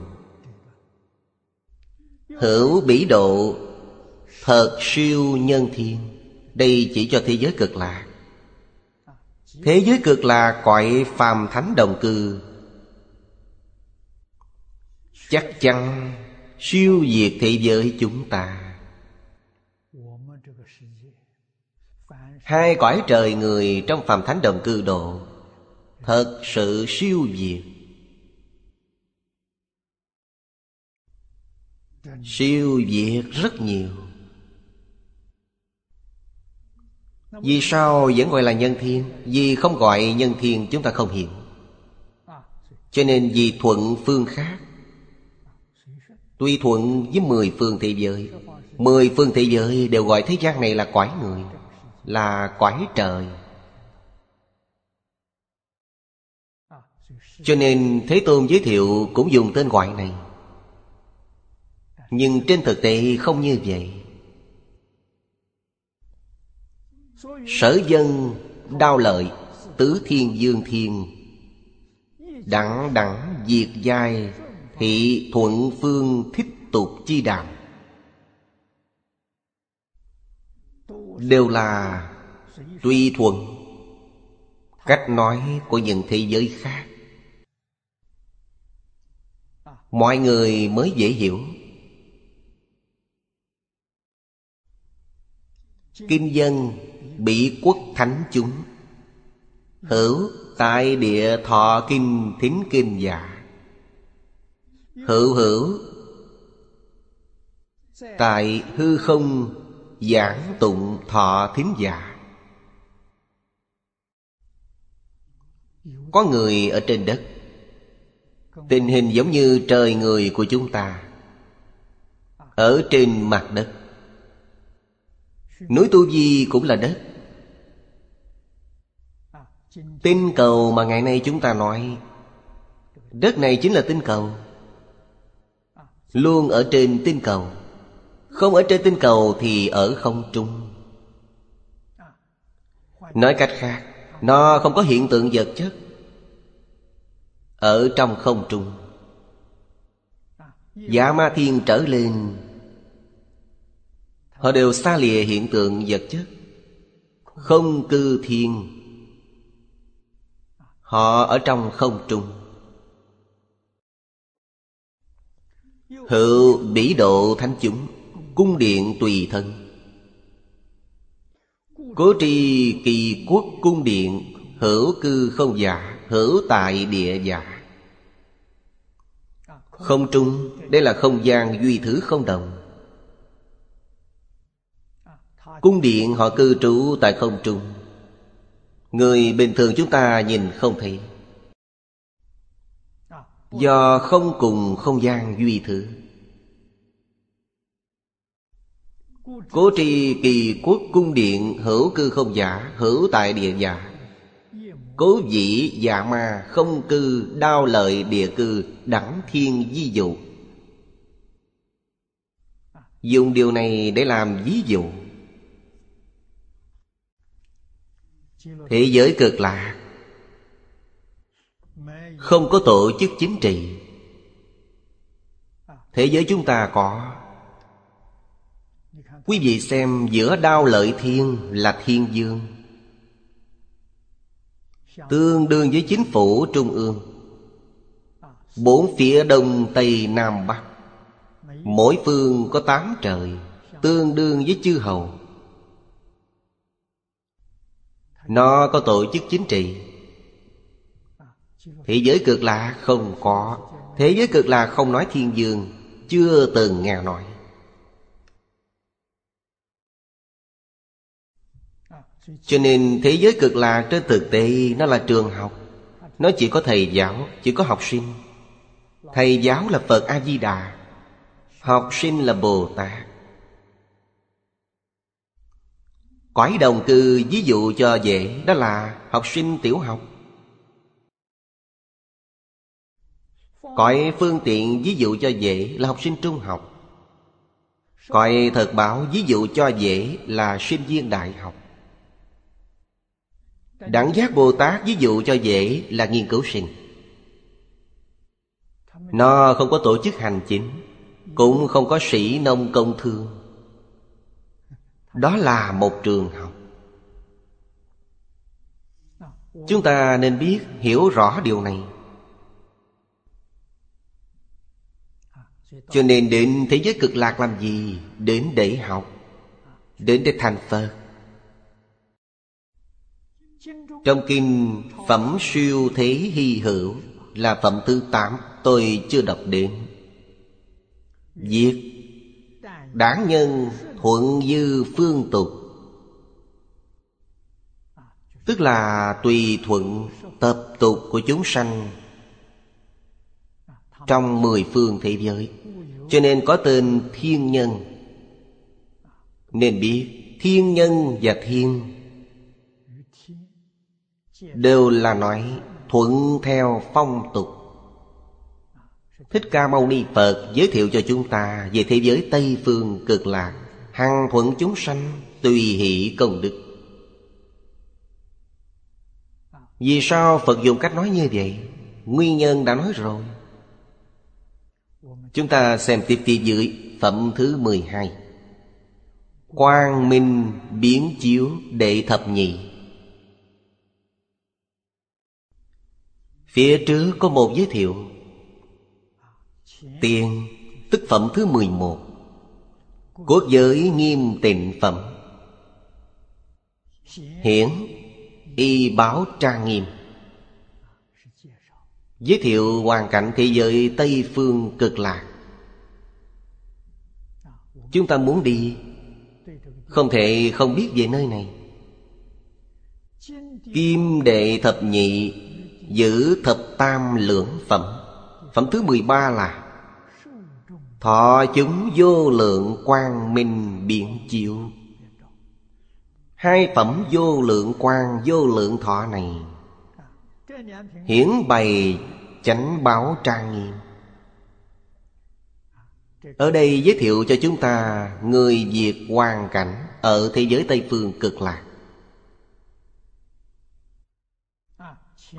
Hữu bỉ độ, Thật siêu nhân thiên. Đây chỉ cho thế giới cực lạc. Thế giới cực lạc cõi phàm thánh đồng cư. Chắc chắn siêu diệt thế giới chúng ta. Hai cõi trời người trong phàm thánh đồng cư độ Thật sự siêu diệt Siêu diệt rất nhiều. Vì sao vẫn gọi là nhân thiên? Vì không gọi nhân thiên chúng ta không hiểu. Cho nên vì thuận phương khác Tuy thuận với mười phương thế giới, Mười phương thế giới đều gọi thế gian này là quái người, Là quái trời. Cho nên Thế Tôn giới thiệu cũng dùng tên gọi này. Nhưng trên thực tế không như vậy. Sở dân đao lợi, Tứ thiên dương thiên Đẳng đẳng diệt giai Thị thuận phương thích tục chi đàm. Đều là tùy thuận, Cách nói của những thế giới khác. Mọi người mới dễ hiểu. Kinh dân bị quốc thánh chúng. Hữu tại địa thọ kinh thính kinh giả. Hữu hữu. Tại hư không, giảng tụng thọ thính giả. Có người ở trên đất. Tình hình giống như trời người của chúng ta. Ở trên mặt đất. Núi Tu Di cũng là đất. Tinh cầu mà ngày nay chúng ta nói, Đất này chính là tinh cầu. Luôn ở trên tinh cầu. Không ở trên tinh cầu thì ở không trung. Nói cách khác, Nó không có hiện tượng vật chất Ở trong không trung. Giả ma thiên trở lên, Họ đều xa lìa hiện tượng vật chất. Không cư thiên, Họ ở trong không trung. Hữu bỉ độ thánh chúng Cung điện tùy thân. Cố tri kỳ quốc cung điện, Hữu cư không giả, Hữu tại địa giả. Không trung, Đây là không gian duy thứ không đồng. Cung điện họ cư trú tại không trung. Người bình thường chúng ta nhìn không thấy. Do không cùng không gian duy thứ. Cố trì kỳ quốc cung điện, hữu cư không giả, Hữu tại địa giả. Cố dĩ dạ ma không cư, đao lợi địa cư, Đẳng thiên di dụ. Dùng điều này để làm ví dụ. Thế giới cực lạc không có tổ chức chính trị. Thế giới chúng ta có. Quý vị xem giữa đao lợi thiên là thiên dương. Tương đương với chính phủ trung ương. Bốn phía đông, tây, nam, bắc. Mỗi phương có tám trời, Tương đương với chư hầu. Nó có tổ chức chính trị. Thế giới cực lạ không có. Thế giới cực lạ không nói thiên dương, Chưa từng nghe nói. Cho nên thế giới cực lạ trên thực tế, Nó là trường học. Nó chỉ có thầy giáo, Chỉ có học sinh. Thầy giáo là Phật A-di-đà, Học sinh là Bồ Tát Cõi đồng cư ví dụ cho dễ, Đó là học sinh tiểu học. Cõi phương tiện ví dụ cho dễ là học sinh trung học. Cõi thật báo ví dụ cho dễ là sinh viên đại học. Đẳng giác Bồ Tát ví dụ cho dễ là nghiên cứu sinh. Nó không có tổ chức hành chính, Cũng không có sĩ nông công thương. Đó là một trường học. Chúng ta nên biết hiểu rõ điều này. Cho nên đến thế giới cực lạc làm gì? Đến để học. Đến để thành phật. Trong kinh phẩm siêu thế hy hữu là phẩm thứ tám, tôi chưa đọc đến. Việc đáng nhân thuận dư phương tục. Tức là tùy thuận tập tục của chúng sanh trong mười phương thế giới cho nên có tên thiên nhân. Nên biết, thiên nhân và thiên đều là nói thuận theo phong tục. Thích ca mâu ni phật giới thiệu cho chúng ta về thế giới tây phương cực lạc, Hằng thuận chúng sanh, Tùy hỷ công đức. Vì sao Phật dùng cách nói như vậy? Nguyên nhân đã nói rồi. Chúng ta xem tiếp phía dưới, Phẩm thứ 12 Quang minh biến chiếu đệ thập nhị. Phía trước có một giới thiệu. Tiền, tức phẩm thứ 11 Quốc giới nghiêm tịnh phẩm. Hiển, Y báo trang nghiêm. Giới thiệu hoàn cảnh thế giới Tây Phương cực lạc. Chúng ta muốn đi, Không thể không biết về nơi này. Kim đệ thập nhị Giữ thập tam lưỡng phẩm. Phẩm thứ 13 là Thọ chúng vô lượng quang minh biện chiếu. Hai phẩm vô lượng quang vô lượng thọ này Hiển bày chánh báo trang nghiêm. Ở đây giới thiệu cho chúng ta Người Việt hoàn cảnh Ở thế giới Tây Phương cực lạc.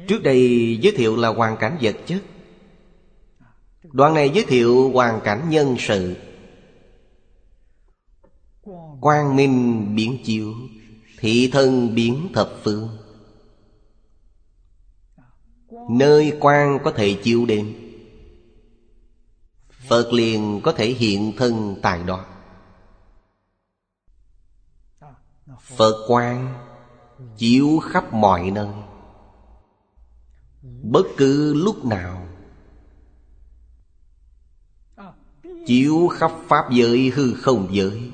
Trước đây giới thiệu là hoàn cảnh vật chất. Đoạn này giới thiệu hoàn cảnh nhân sự. Quang minh biến chiếu Thị thân biến thập phương. Nơi quan có thể chiếu đến Phật liền có thể hiện thân tại đó. Phật quan chiếu khắp mọi nơi. Bất cứ lúc nào Chiếu khắp Pháp giới hư không giới.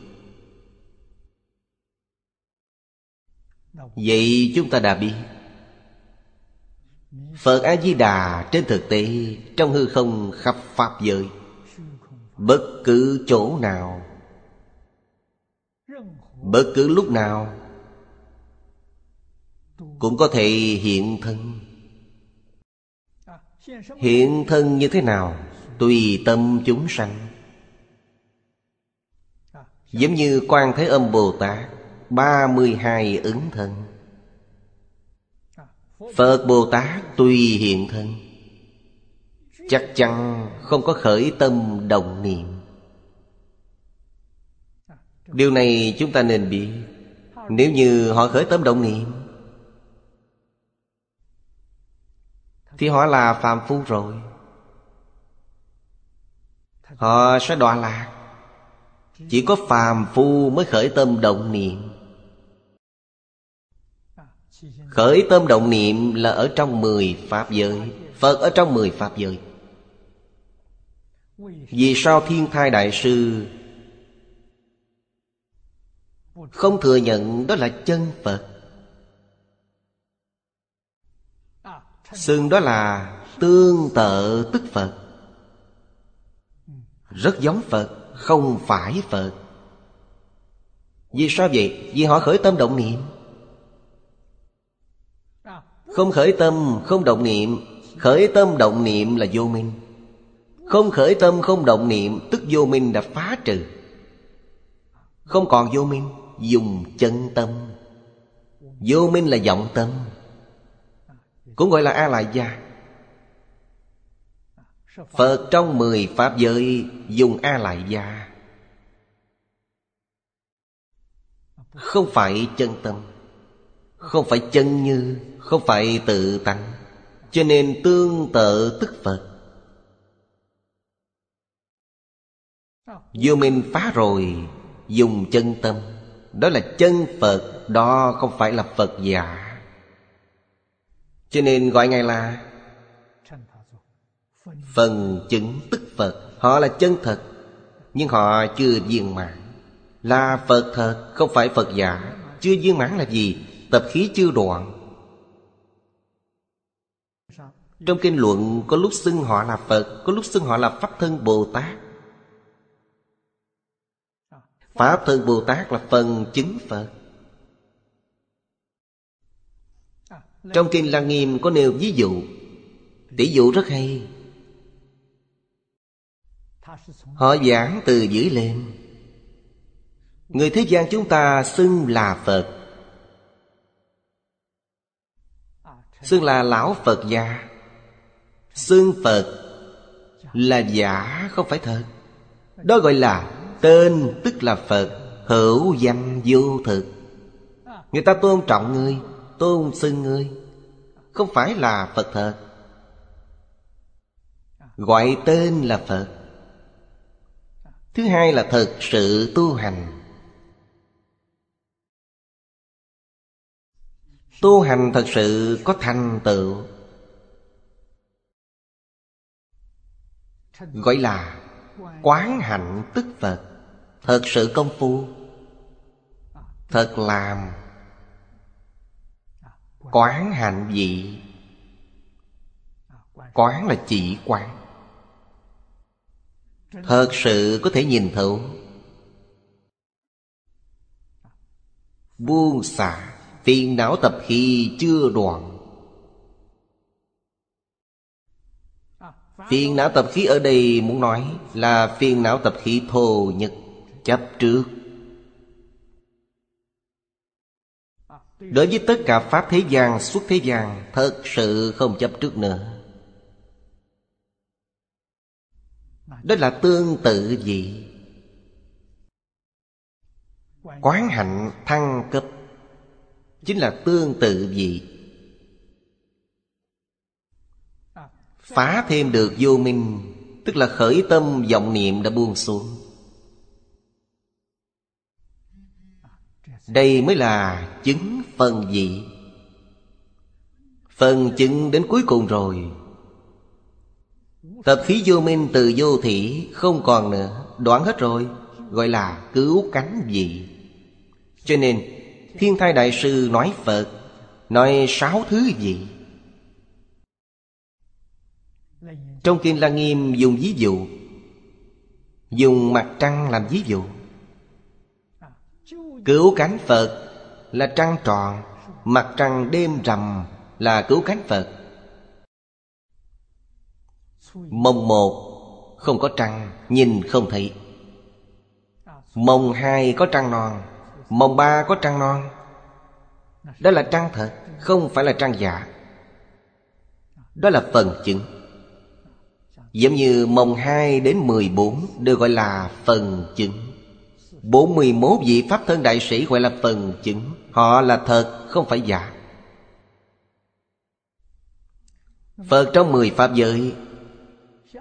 Vậy chúng ta đã biết Phật A-di-đà trên thực tế Trong hư không khắp Pháp giới. Bất cứ chỗ nào, Bất cứ lúc nào Cũng có thể hiện thân. Hiện thân như thế nào Tùy tâm chúng sanh. Giống như quan Thế Âm Bồ Tát, ba mươi hai ứng thân. Phật Bồ Tát tuy hiện thân, Chắc chắn không có khởi tâm đồng niệm. Điều này chúng ta nên biết, Nếu như họ khởi tâm động niệm, Thì họ là phàm phu rồi. Họ sẽ đọa lạc. Chỉ có phàm phu mới khởi tâm động niệm. Khởi tâm động niệm là ở trong mười Pháp giới. Phật ở trong mười Pháp giới. Vì sao thiên thai đại sư Không thừa nhận đó là chân Phật? Xưng đó là tương tự tức Phật. Rất giống Phật, Không phải Phật. Vì sao vậy? Vì họ khởi tâm động niệm. Không khởi tâm, không động niệm. Khởi tâm động niệm là vô minh. Không khởi tâm, không động niệm Tức vô minh đã phá trừ. Không còn vô minh Dùng chân tâm. Vô minh là vọng tâm. Cũng gọi là A-lại gia Phật trong mười Pháp giới dùng A-lại gia Không phải chân tâm. Không phải chân như, Không phải tự tánh, Cho nên tương tự tức Phật. Vô minh phá rồi, Dùng chân tâm. Đó là chân Phật, Đó không phải là Phật giả. Cho nên gọi Ngài là Phần chứng tức Phật. Họ là chân thật, Nhưng họ chưa viên mãn. Là Phật thật, không phải Phật giả. Chưa viên mãn là gì? Tập khí chưa đoạn. Trong kinh luận, có lúc xưng họ là Phật, Có lúc xưng họ là Pháp Thân Bồ Tát. Pháp Thân Bồ Tát là phần chứng Phật. Trong Kinh Lăng Nghiêm có nêu ví dụ. Tỷ dụ rất hay. Họ giảng từ dưới lên. Người thế gian chúng ta xưng là Phật. Xưng là Lão Phật gia Xưng Phật là giả không phải thật. Đó gọi là tên tức là Phật, Hữu danh vô thực. Người ta tôn trọng ngươi, tôn xưng ngươi, Không phải là Phật thật. Gọi tên là Phật. Thứ hai là thực sự tu hành. Tu hành thật sự có thành tựu. Gọi là quán hạnh tức Phật. Thật sự công phu. Thật làm Quán hạnh vị. Quán là chỉ quán. Thật sự có thể nhìn thấu. Buông xả. Phiền não tập khí chưa đoạn. Phiền não tập khí ở đây muốn nói Là phiền não tập khí thô nhất Chấp trước. Đối với tất cả Pháp thế gian suốt thế gian, Thật sự không chấp trước nữa. Đó là tương tự gì? Quán hạnh thăng cấp. Chính là tương tự gì Phá thêm được vô minh, Tức là khởi tâm vọng niệm đã buông xuống. Đây mới là chứng phần vị. Phần chứng đến cuối cùng rồi. Tập khí vô minh từ vô thị không còn nữa, Đoạn hết rồi, Gọi là cứu cánh vị. Cho nên Thiên thai đại sư nói Phật, Nói sáu thứ gì? Trong Kinh La Nghiêm dùng ví dụ, Dùng mặt trăng làm ví dụ. Cứu cánh Phật là trăng tròn, Mặt trăng đêm rằm là cứu cánh Phật. Mông một, không có trăng, Nhìn không thấy. Mông hai, có trăng non Mồng ba có trăng non. Đó là trăng thật, Không phải là trăng giả. Đó là phần chứng. Giống như mồng 2 đến 14 Đều gọi là phần chứng. 41 vị Pháp thân đại sĩ gọi là phần chứng. Họ là thật, không phải giả. Phật trong 10 Pháp giới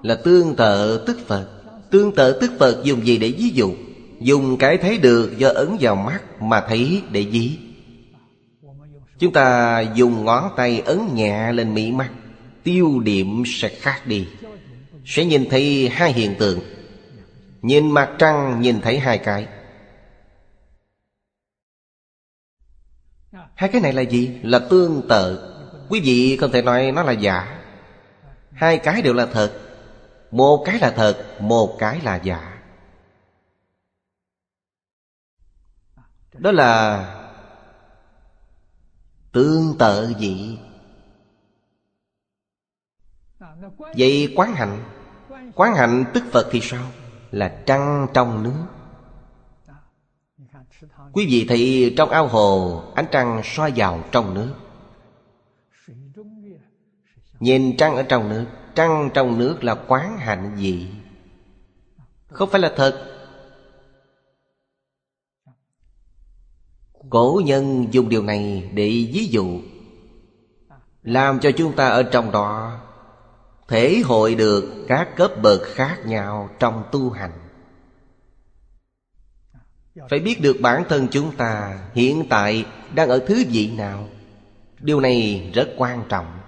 Là tương tự tức Phật. Tương tự tức Phật dùng gì để ví dụ? Dùng cái thấy được do ấn vào mắt Mà thấy để dí. Chúng ta dùng ngón tay ấn nhẹ lên mỹ mắt, Tiêu điểm sẽ khác đi. Sẽ nhìn thấy hai hiện tượng. Nhìn mặt trăng, nhìn thấy hai cái. Hai cái này là gì? Là tương tự. Quý vị không thể nói nó là giả. Hai cái đều là thật. Một cái là thật, Một cái là giả. Đó là Tương tự gì Vậy quán hạnh Quán hạnh tức Phật thì sao? Là trăng trong nước. Quý vị thấy trong ao hồ, Ánh trăng soi vào trong nước. Nhìn trăng ở trong nước, Trăng trong nước là quán hạnh gì Không phải là thật. Cổ nhân dùng điều này để ví dụ, Làm cho chúng ta ở trong đó Thể hội được các cấp bậc khác nhau trong tu hành. Phải biết được bản thân chúng ta hiện tại đang ở thứ vị nào. Điều này rất quan trọng.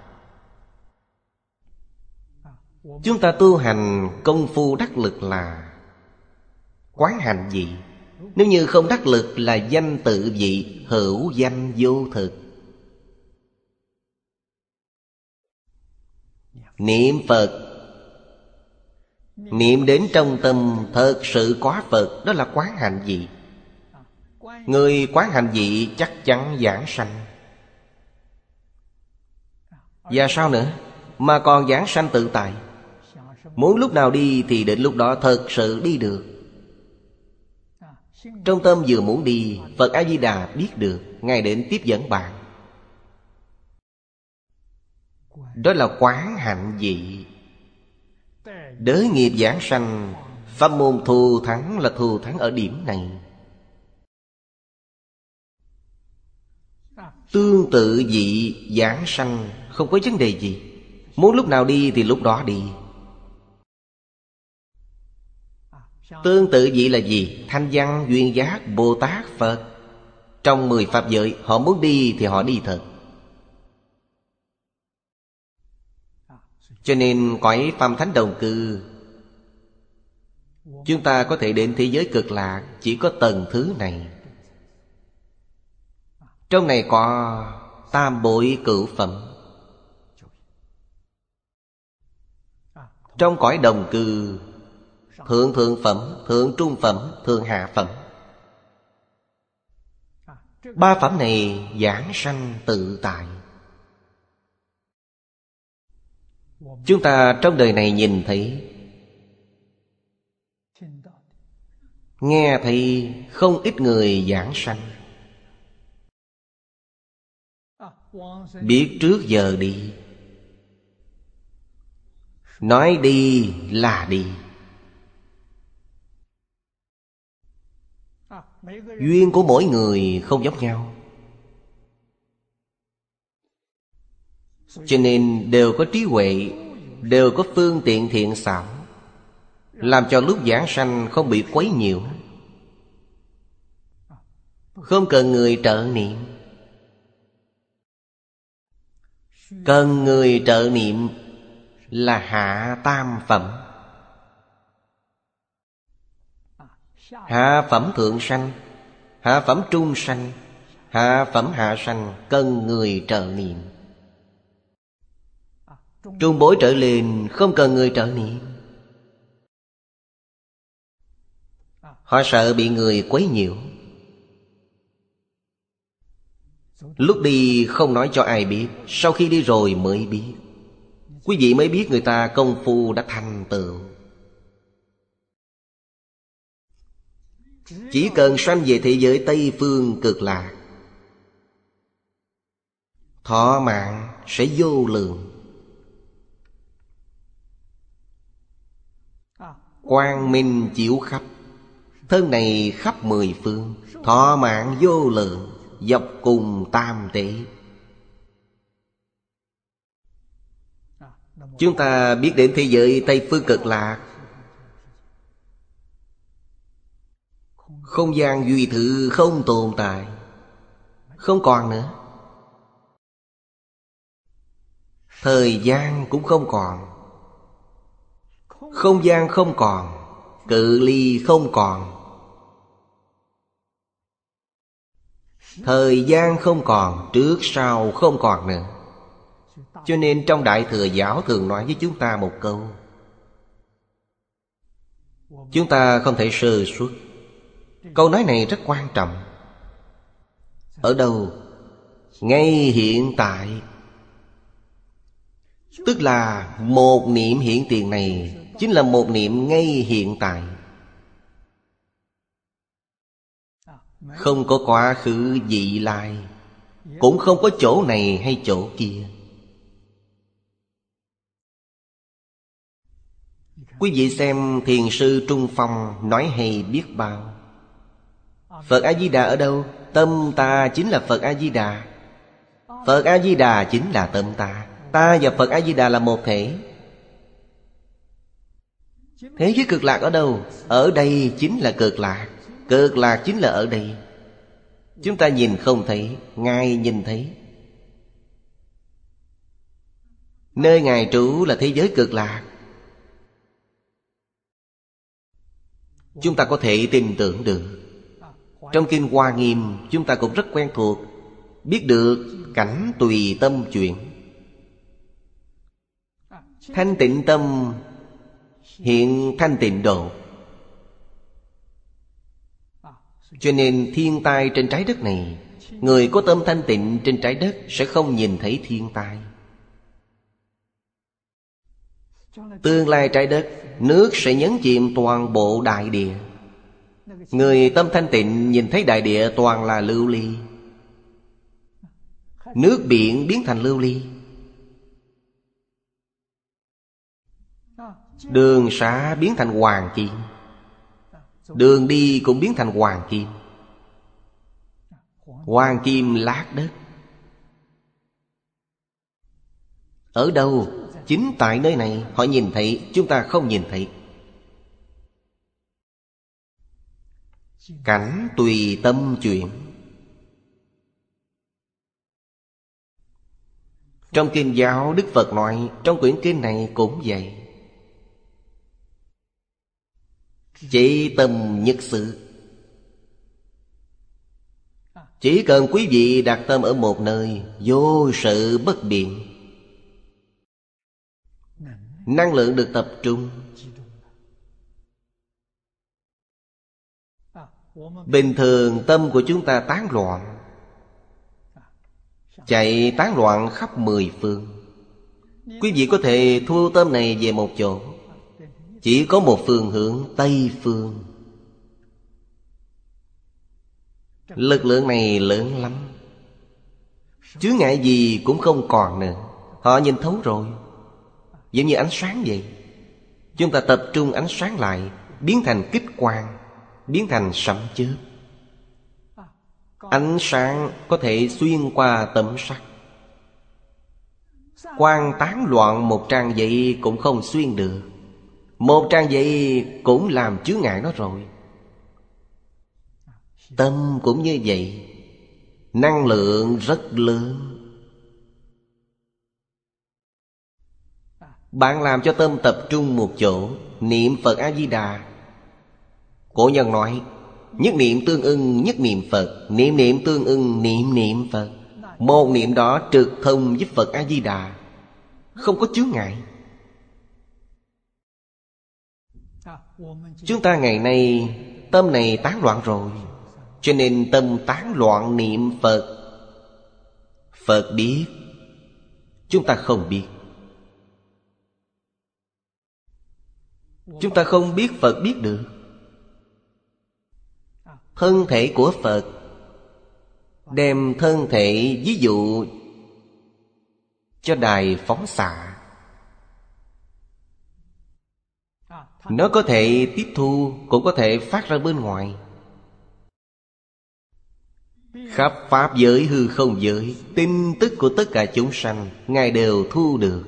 Chúng ta tu hành công phu đắc lực là Quán hành gì? Nếu như không đắc lực là danh tự vị Hữu danh vô thực. Niệm Phật. Niệm đến trong tâm thật sự quá Phật, Đó là quán hành gì Người quán hành gì chắc chắn giảng sanh. Và sao nữa? Mà còn giảng sanh tự tại. Muốn lúc nào đi thì đến lúc đó thật sự đi được. Trong tâm vừa muốn đi, Phật A-di-đà biết được, Ngài đến tiếp dẫn bạn. Đó là quán hạnh dị. Đới nghiệp giảng sanh, Pháp môn thù thắng là thù thắng ở điểm này. Tương tự dị giảng sanh, Không có vấn đề gì. Muốn lúc nào đi thì lúc đó đi. Tương tự vị là gì? Thanh văn, duyên giác, Bồ Tát, Phật. Trong mười Pháp giới Họ muốn đi thì họ đi thật. Cho nên cõi phàm thánh đồng cư Chúng ta có thể đến thế giới cực lạc Chỉ có tầng thứ này. Trong này có tam bội cửu phẩm. Trong cõi đồng cư Thượng thượng phẩm, thượng trung phẩm, thượng hạ phẩm. Ba phẩm này giảng sanh tự tại. Chúng ta trong đời này nhìn thấy Nghe thì không ít người giảng sanh. Biết trước giờ đi Nói đi là đi. Duyên của mỗi người không giống nhau. Cho nên đều có trí huệ, Đều có phương tiện thiện xảo, Làm cho lúc giảng sanh không bị quấy nhiều Không cần người trợ niệm. Cần người trợ niệm Là hạ tam phẩm. Hạ phẩm thượng sanh, Hạ phẩm trung sanh, Hạ phẩm hạ sanh Cần người trợ niệm. Trung bối trở lên Không cần người trợ niệm. Họ sợ bị người quấy nhiễu. Lúc đi không nói cho ai biết, Sau khi đi rồi mới biết. Quý vị mới biết người ta công phu đã thành tựu. Chỉ cần sanh về thế giới Tây Phương cực lạc, Thọ mạng sẽ vô lượng. Quang minh chiếu khắp, Thân này khắp mười phương, Thọ mạng vô lượng, Dọc cùng tam tế. Chúng ta biết đến thế giới Tây Phương cực lạc Không gian duy thự không tồn tại. Không còn nữa. Thời gian cũng không còn. Không gian không còn. Cự ly không còn. Thời gian không còn, Trước sau không còn nữa. Cho nên trong Đại Thừa Giáo thường nói với chúng ta một câu. Chúng ta không thể sơ suất. Câu nói này rất quan trọng. Ở đâu? Ngay hiện tại. Tức là một niệm hiện tiền này Chính là một niệm ngay hiện tại. Không có quá khứ dị lai, Cũng không có chỗ này hay chỗ kia. Quý vị xem thiền sư Trung Phong nói hay biết bao. Phật A-di-đà ở đâu? Tâm ta chính là Phật A-di-đà. Phật A-di-đà chính là tâm ta. Ta và Phật A-di-đà là một thể. Thế giới cực lạc ở đâu? Ở đây chính là cực lạc. Cực lạc chính là ở đây. Chúng ta nhìn không thấy, Ngài nhìn thấy. Nơi Ngài trú là thế giới cực lạc. Chúng ta có thể tin tưởng được. Trong Kinh Hoa Nghiêm, Chúng ta cũng rất quen thuộc, Biết được cảnh tùy tâm chuyển Thanh tịnh tâm, Hiện thanh tịnh độ. Cho nên thiên tai trên trái đất này, Người có tâm thanh tịnh trên trái đất Sẽ không nhìn thấy thiên tai. Tương lai trái đất, Nước sẽ nhấn chìm toàn bộ đại địa. Người tâm thanh tịnh nhìn thấy đại địa toàn là lưu ly. Nước biển biến thành lưu ly. Đường xá biến thành hoàng kim. Đường đi cũng biến thành hoàng kim. Hoàng kim lát đất. Ở đâu? Chính tại nơi này, Họ nhìn thấy, Chúng ta không nhìn thấy. Cảnh tùy tâm chuyển Trong kinh giáo, Đức Phật nói, Trong quyển kinh này cũng vậy. Chỉ tâm nhất sự. Chỉ cần quý vị đặt tâm ở một nơi, Vô sự bất biện. Năng lượng được tập trung. Bình thường tâm của chúng ta tán loạn, Chạy tán loạn khắp mười phương. Quý vị có thể thu tâm này về một chỗ. Chỉ có một phương hướng, Tây phương. Lực lượng này lớn lắm. Chứa ngại gì cũng không còn nữa. Họ nhìn thấu rồi. Giống như ánh sáng vậy. Chúng ta tập trung ánh sáng lại, Biến thành kích quang. Biến thành sấm chớp. Ánh sáng có thể xuyên qua tấm sắt. Quan tán loạn một trang giấy cũng không xuyên được. Một trang giấy cũng làm chứa ngại nó rồi. Tâm cũng như vậy. Năng lượng rất lớn. Bạn làm cho tâm tập trung một chỗ, Niệm Phật A-di-đà Cổ nhân nói, Nhất niệm tương ưng, nhất niệm Phật, Niệm niệm tương ưng, niệm niệm Phật. Một niệm đó trực thông với Phật A-di-đà, Không có chướng ngại. Chúng ta ngày nay, Tâm này tán loạn rồi, Cho nên tâm tán loạn niệm Phật. Phật biết, Chúng ta không biết. Chúng ta không biết Phật biết được. Thân thể của Phật. Đem thân thể, ví dụ, Cho đài phóng xạ. Nó có thể tiếp thu, Cũng có thể phát ra bên ngoài. Khắp Pháp giới, hư không giới, Tin tức của tất cả chúng sanh, Ngài đều thu được.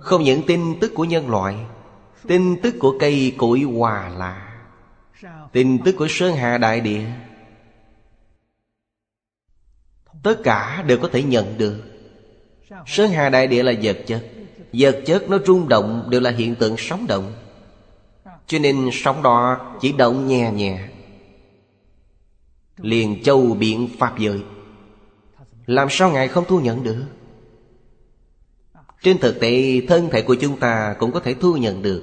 Không những tin tức của nhân loại Tin tức của cây cội hòa lạ. Tin tức của Sơn Hà Đại Địa. Tất cả đều có thể nhận được. Sơn Hà Đại Địa là vật chất. Vật chất nó rung động đều là hiện tượng sóng động. Cho nên sóng đó chỉ động nhẹ nhẹ. Liền châu biển Pháp giới. Làm sao Ngài không thu nhận được? Trên thực tế, thân thể của chúng ta cũng có thể thu nhận được.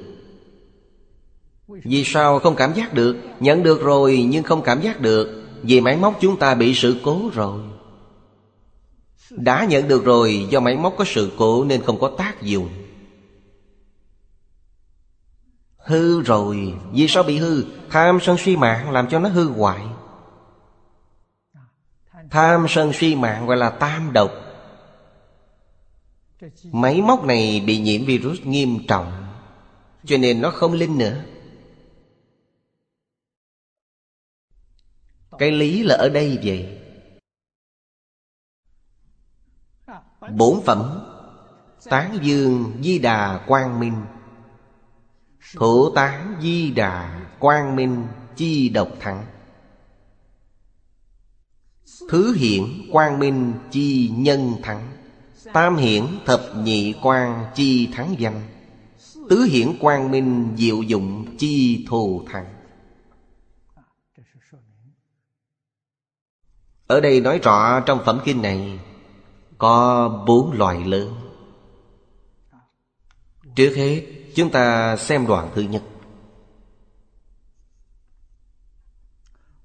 Vì sao không cảm giác được? Nhận được rồi, nhưng không cảm giác được. Vì máy móc chúng ta bị sự cố rồi. Đã nhận được rồi, do máy móc có sự cố nên không có tác dụng. Hư rồi. Vì sao bị hư? Tham sân suy mạng làm cho nó hư hoại. Tham sân suy mạng gọi là tam độc. Máy móc này bị nhiễm virus nghiêm trọng, Cho nên nó không linh nữa. Cái lý là ở đây vậy. Bốn phẩm, Tán dương Di Đà Quang Minh. Thủ tán Di Đà Quang Minh Chi độc thắng. Thứ hiện Quang Minh Chi nhân thắng. Tam hiển thập nhị quan chi thắng danh. Tứ hiển quang minh diệu dụng chi thù thắng. Ở đây nói rõ trong phẩm kinh này Có bốn loại lớn. Trước hết, chúng ta xem đoạn thứ nhất.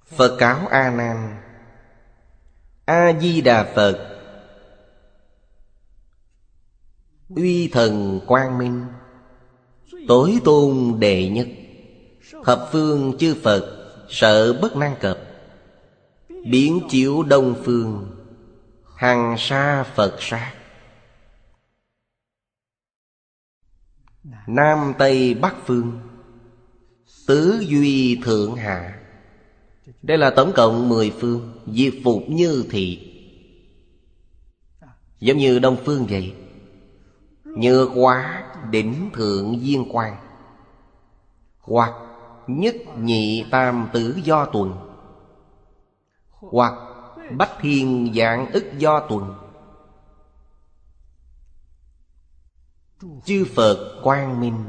Phật cáo A Nan. A Di Đà Phật Uy thần quang minh, Tối tôn đệ nhất, Thập phương chư Phật Sợ bất năng cập, Biến chiếu đông phương, Hằng sa Phật sa Nam Tây Bắc phương, Tứ Duy Thượng Hạ, Đây là tổng cộng mười phương, Diệt phục như thị. Giống như Đông Phương vậy như quá đỉnh thượng viên quan Hoặc nhất nhị tam tử do tuần. Hoặc bách thiên dạng ức do tuần. Chư Phật quang minh,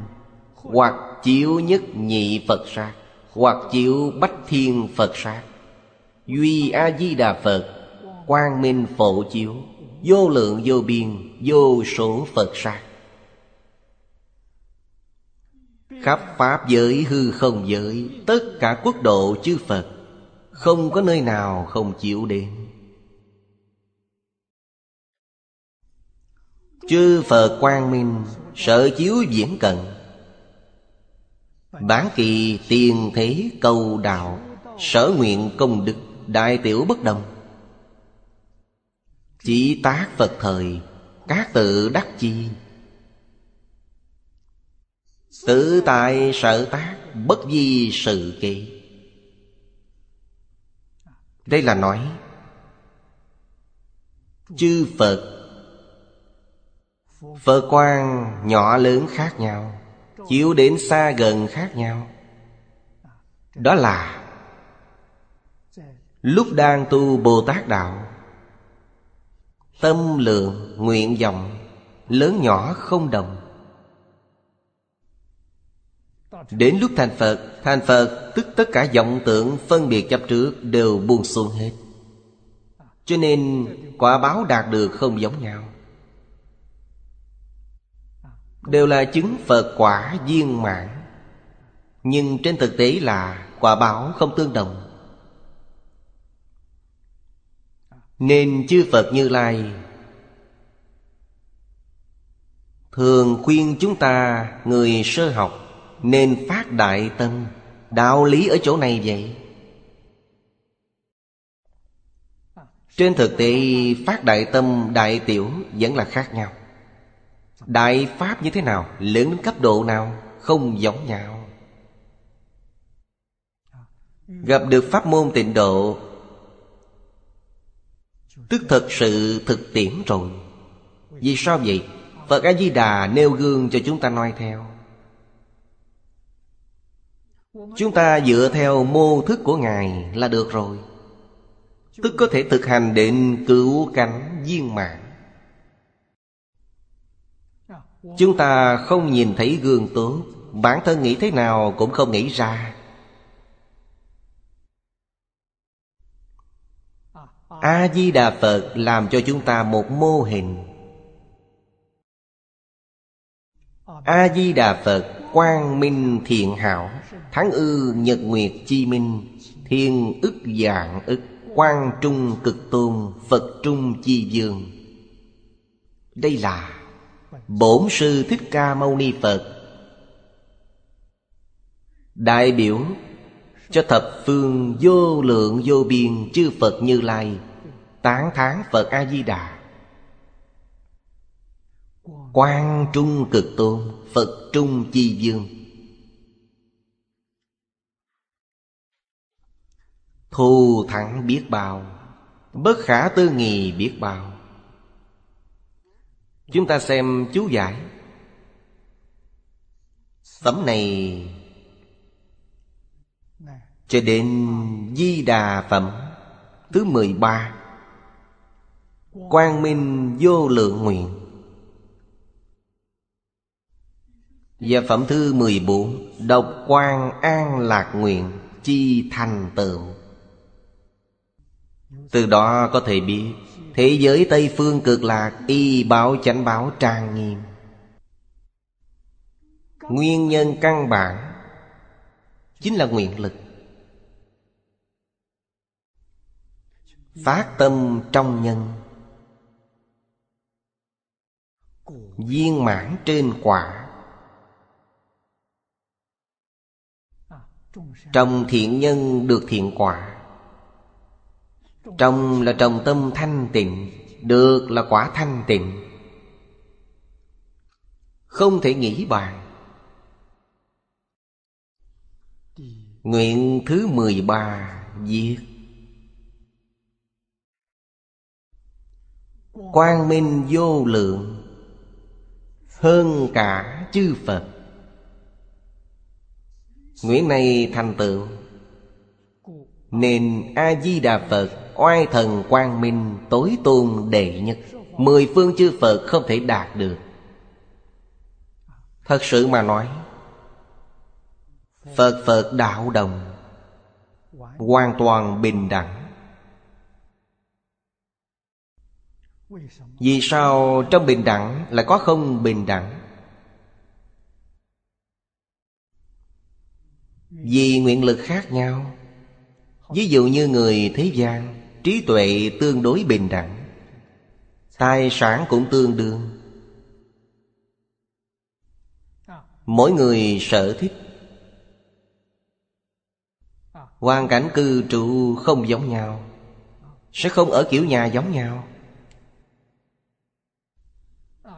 Hoặc chiếu nhất nhị Phật sát, Hoặc chiếu bách thiên Phật sát. Duy A-di-đà Phật, Quang minh phổ chiếu. Vô lượng vô biên, Vô số Phật sát. Khắp Pháp giới, hư không giới, Tất cả quốc độ chư Phật, Không có nơi nào không chịu đến. Chư Phật quang minh, Sở chiếu diễn cận. Bản kỳ tiền thế cầu đạo, Sở nguyện công đức, Đại tiểu bất đồng. Chỉ tác Phật thời, Các tự đắc chi. Tự tại sở tác, Bất di sự kỳ. Đây là nói, Chư Phật Phật quan nhỏ lớn khác nhau, Chiếu đến xa gần khác nhau. Đó là, Lúc đang tu Bồ Tát Đạo Tâm lượng, nguyện vọng Lớn nhỏ không đồng. Đến lúc thành Phật Thành Phật tức tất cả vọng tượng phân biệt chấp trước Đều buông xuống hết. Cho nên quả báo đạt được không giống nhau. Đều là chứng Phật quả viên mãn. Nhưng trên thực tế là quả báo không tương đồng. Nên chư Phật Như Lai. Thường khuyên chúng ta, người sơ học, Nên phát đại tâm, Đạo lý ở chỗ này vậy. Trên thực tế, phát đại tâm, đại tiểu vẫn là khác nhau. Đại Pháp như thế nào, Lớn đến cấp độ nào, Không giống nhau. Gặp được pháp môn tịnh độ Tức thật sự thực tiễn rồi. Vì sao vậy? Phật A-di-đà nêu gương cho chúng ta noi theo. Chúng ta dựa theo mô thức của Ngài là được rồi. Tức có thể thực hành định cứu cánh viên mạng Chúng ta không nhìn thấy gương tốt. Bản thân nghĩ thế nào cũng không nghĩ ra. A-di-đà Phật làm cho chúng ta một mô hình. A-di-đà Phật quang minh thiện hảo Tháng ư nhật nguyệt chi minh, Thiên ức dạng ức, Quang trung cực tôn, Phật trung chi dương Đây là Bổn sư Thích Ca Mâu Ni Phật. Đại biểu cho thập phương vô lượng vô biên chư Phật Như Lai, Tán thán Phật A-di-đà Quang Trung Cực Tôn, Phật Trung Chi Dương. Thù thắng biết bao, Bất khả tư nghì biết bao. Chúng ta xem chú giải. Tấm này cho đến Di Đà Phẩm Thứ 13 Quang Minh Vô Lượng Nguyện. Và phẩm thứ 14 Độc Quang An Lạc Nguyện Chi Thành Tựu Từ đó có thể biết, Thế giới Tây Phương cực lạc Y báo chánh báo trang nghiêm. Nguyên nhân căn bản Chính là nguyện lực. Phát tâm trong nhân. Viên mãn trên quả. Trong thiện nhân được thiện quả. Trong là trồng tâm thanh tịnh, Được là quả thanh tịnh. Không thể nghĩ bàn. Nguyện thứ 13 viết. Quang minh vô lượng, Hơn cả chư Phật. Nguyện này thành tựu Nên A-di-đà Phật Oai thần quang minh tối tôn đệ nhất. Mười phương chư Phật không thể đạt được. Thật sự mà nói, Phật Phật đạo đồng Hoàn toàn bình đẳng. Vì sao trong bình đẳng lại có không bình đẳng? Vì nguyện lực khác nhau. Ví dụ như người thế gian, Trí tuệ tương đối bình đẳng. Tài sản cũng tương đương. Mỗi người sở thích. Hoàn cảnh cư trụ không giống nhau. Sẽ không ở kiểu nhà giống nhau.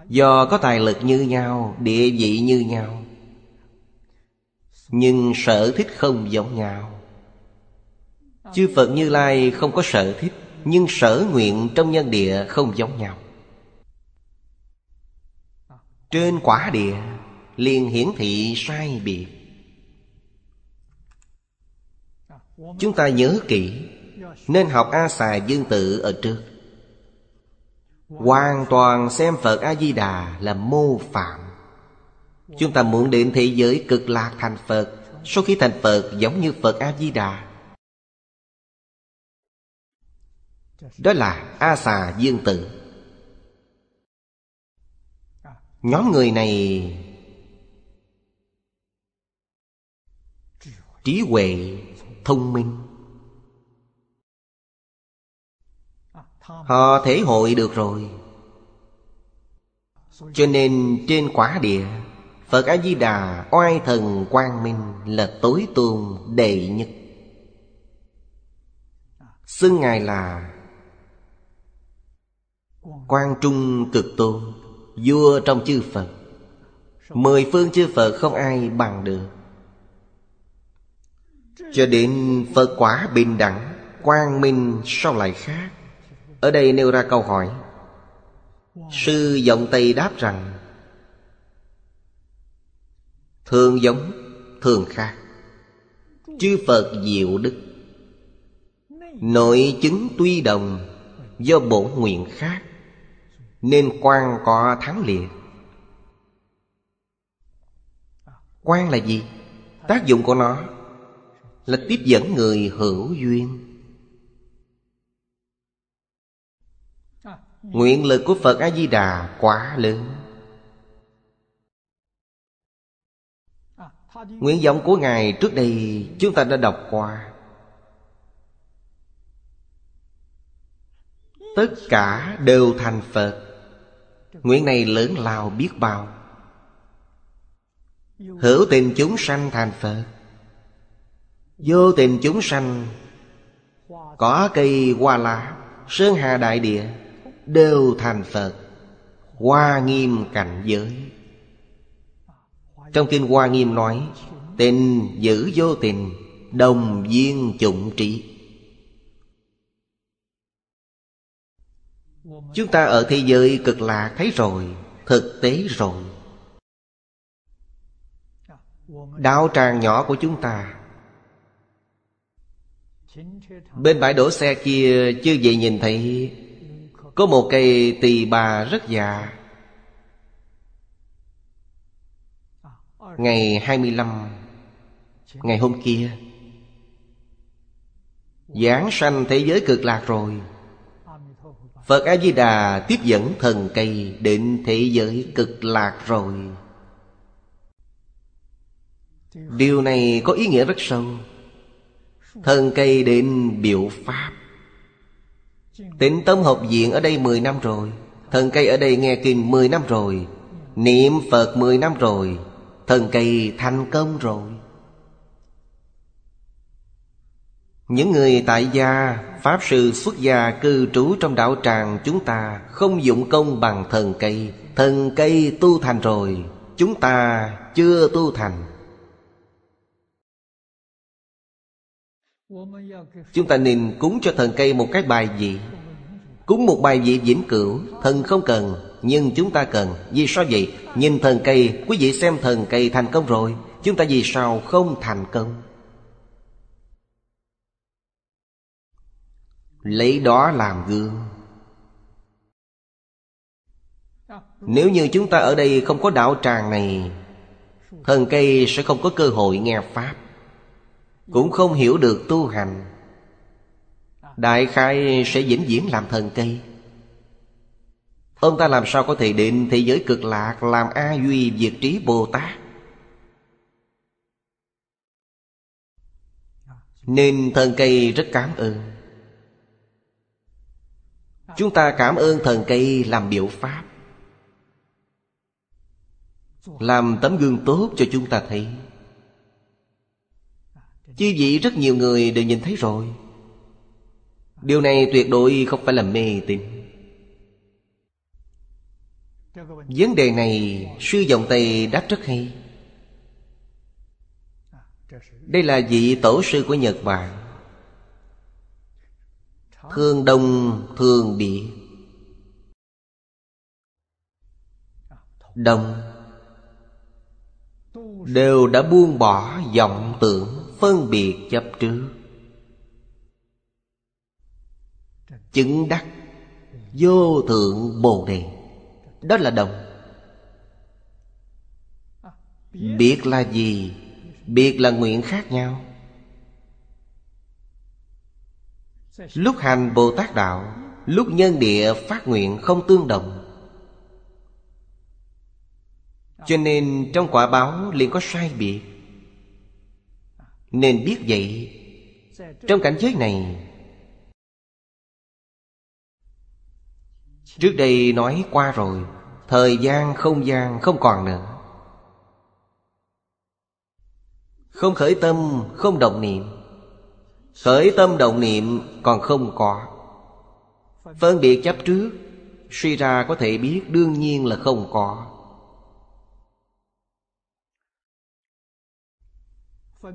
Do có tài lực như nhau, Địa vị như nhau, Nhưng sở thích không giống nhau. Chư Phật Như Lai không có sở thích, Nhưng sở nguyện trong nhân địa không giống nhau. Trên quả địa, liền hiển thị sai biệt. Chúng ta nhớ kỹ, Nên học A Xà Dương Tự ở trước. Hoàn toàn xem Phật A-di-đà là mô phạm. Chúng ta muốn đến thế giới cực lạc thành Phật Sau khi thành Phật giống như Phật A-di-đà. Đó là A xà dương tự Nhóm người này Trí huệ, thông minh. Họ thể hội được rồi. Cho nên trên quả địa, Phật A-di-đà oai thần quang minh Là tối tôn đệ nhất. Xưng Ngài là Quang Trung cực tôn, Vua trong chư Phật. Mười phương chư Phật không ai bằng được. Cho đến Phật quả bình đẳng, Quang minh sao lại khác ở đây nêu ra câu hỏi. Sư giọng Tây đáp rằng Thường giống, thường khác. Chư Phật diệu đức. Nội chứng tuy đồng Do bổn nguyện khác Nên quan có thắng liệt. Quan là gì? Tác dụng của nó Là tiếp dẫn người hữu duyên. Nguyện lực của Phật A-di-đà quá lớn. Nguyện vọng của Ngài trước đây chúng ta đã đọc qua. Tất cả đều thành Phật. Nguyện này lớn lao biết bao. Hữu tình chúng sanh thành Phật. Vô tình chúng sanh, Có cây hoa lá, Sơn hà đại địa. Đều thành Phật, Hoa nghiêm cảnh giới. Trong kinh Hoa nghiêm nói, Tình giữ vô tình, Đồng viên chủng trị Chúng ta ở thế giới cực lạc thấy rồi, Thực tế rồi. Đạo tràng nhỏ của chúng ta. Bên bãi đổ xe kia Chưa vậy nhìn thấy có một cây tỳ bà rất già. Ngày 25 Ngày hôm kia Giảng sanh thế giới cực lạc rồi. Phật A-di-đà tiếp dẫn thần cây đến thế giới cực lạc rồi. Điều này có ý nghĩa rất sâu. Thần cây đến biểu pháp. Tịnh tâm học viện ở đây 10 năm rồi. Thần cây ở đây nghe kinh 10 năm rồi. Niệm Phật 10 năm rồi. Thần cây thành công rồi. Những người tại gia, Pháp sư xuất gia cư trú trong đạo tràng Chúng ta không dụng công bằng thần cây. Thần cây tu thành rồi. Chúng ta chưa tu thành. Chúng ta nên cúng cho thần cây một cái bài vị Cúng một bài vị vĩnh cửu, Thần không cần, Nhưng chúng ta cần. Vì sao vậy? Nhìn thần cây, Quý vị xem thần cây thành công rồi. Chúng ta vì sao không thành công? Lấy đó làm gương. Nếu như chúng ta ở đây không có đạo tràng này, Thần cây sẽ không có cơ hội nghe Pháp. Cũng không hiểu được tu hành. Đại khai sẽ vĩnh viễn làm thần cây Ông ta làm sao có thể định thế giới cực lạc Làm A Duy Diệt Trí Bồ Tát? Nên thần cây rất cảm ơn. Chúng ta cảm ơn thần cây làm biểu pháp, Làm tấm gương tốt cho chúng ta thấy. Chứ vị rất nhiều người đều nhìn thấy rồi. Điều này tuyệt đối không phải là mê tín. Vấn đề này, sư dòng Tây đáp rất hay. Đây là vị tổ sư của Nhật Bản. Thương đông, thương địa Đông. Đều đã buông bỏ vọng tưởng. Phân biệt chấp trước. Chứng đắc, Vô thượng Bồ Đề. Đó là đồng. Biết là gì? Biết là nguyện khác nhau. Lúc hành Bồ Tát Đạo, Lúc nhân địa phát nguyện không tương đồng. Cho nên trong quả báo liền có sai biệt. Nên biết vậy, Trong cảnh giới này, Trước đây nói qua rồi, Thời gian không gian không còn nữa. Không khởi tâm, không động niệm. Khởi tâm động niệm còn không có. Phân biệt chấp trước, Suy ra có thể biết đương nhiên là không có.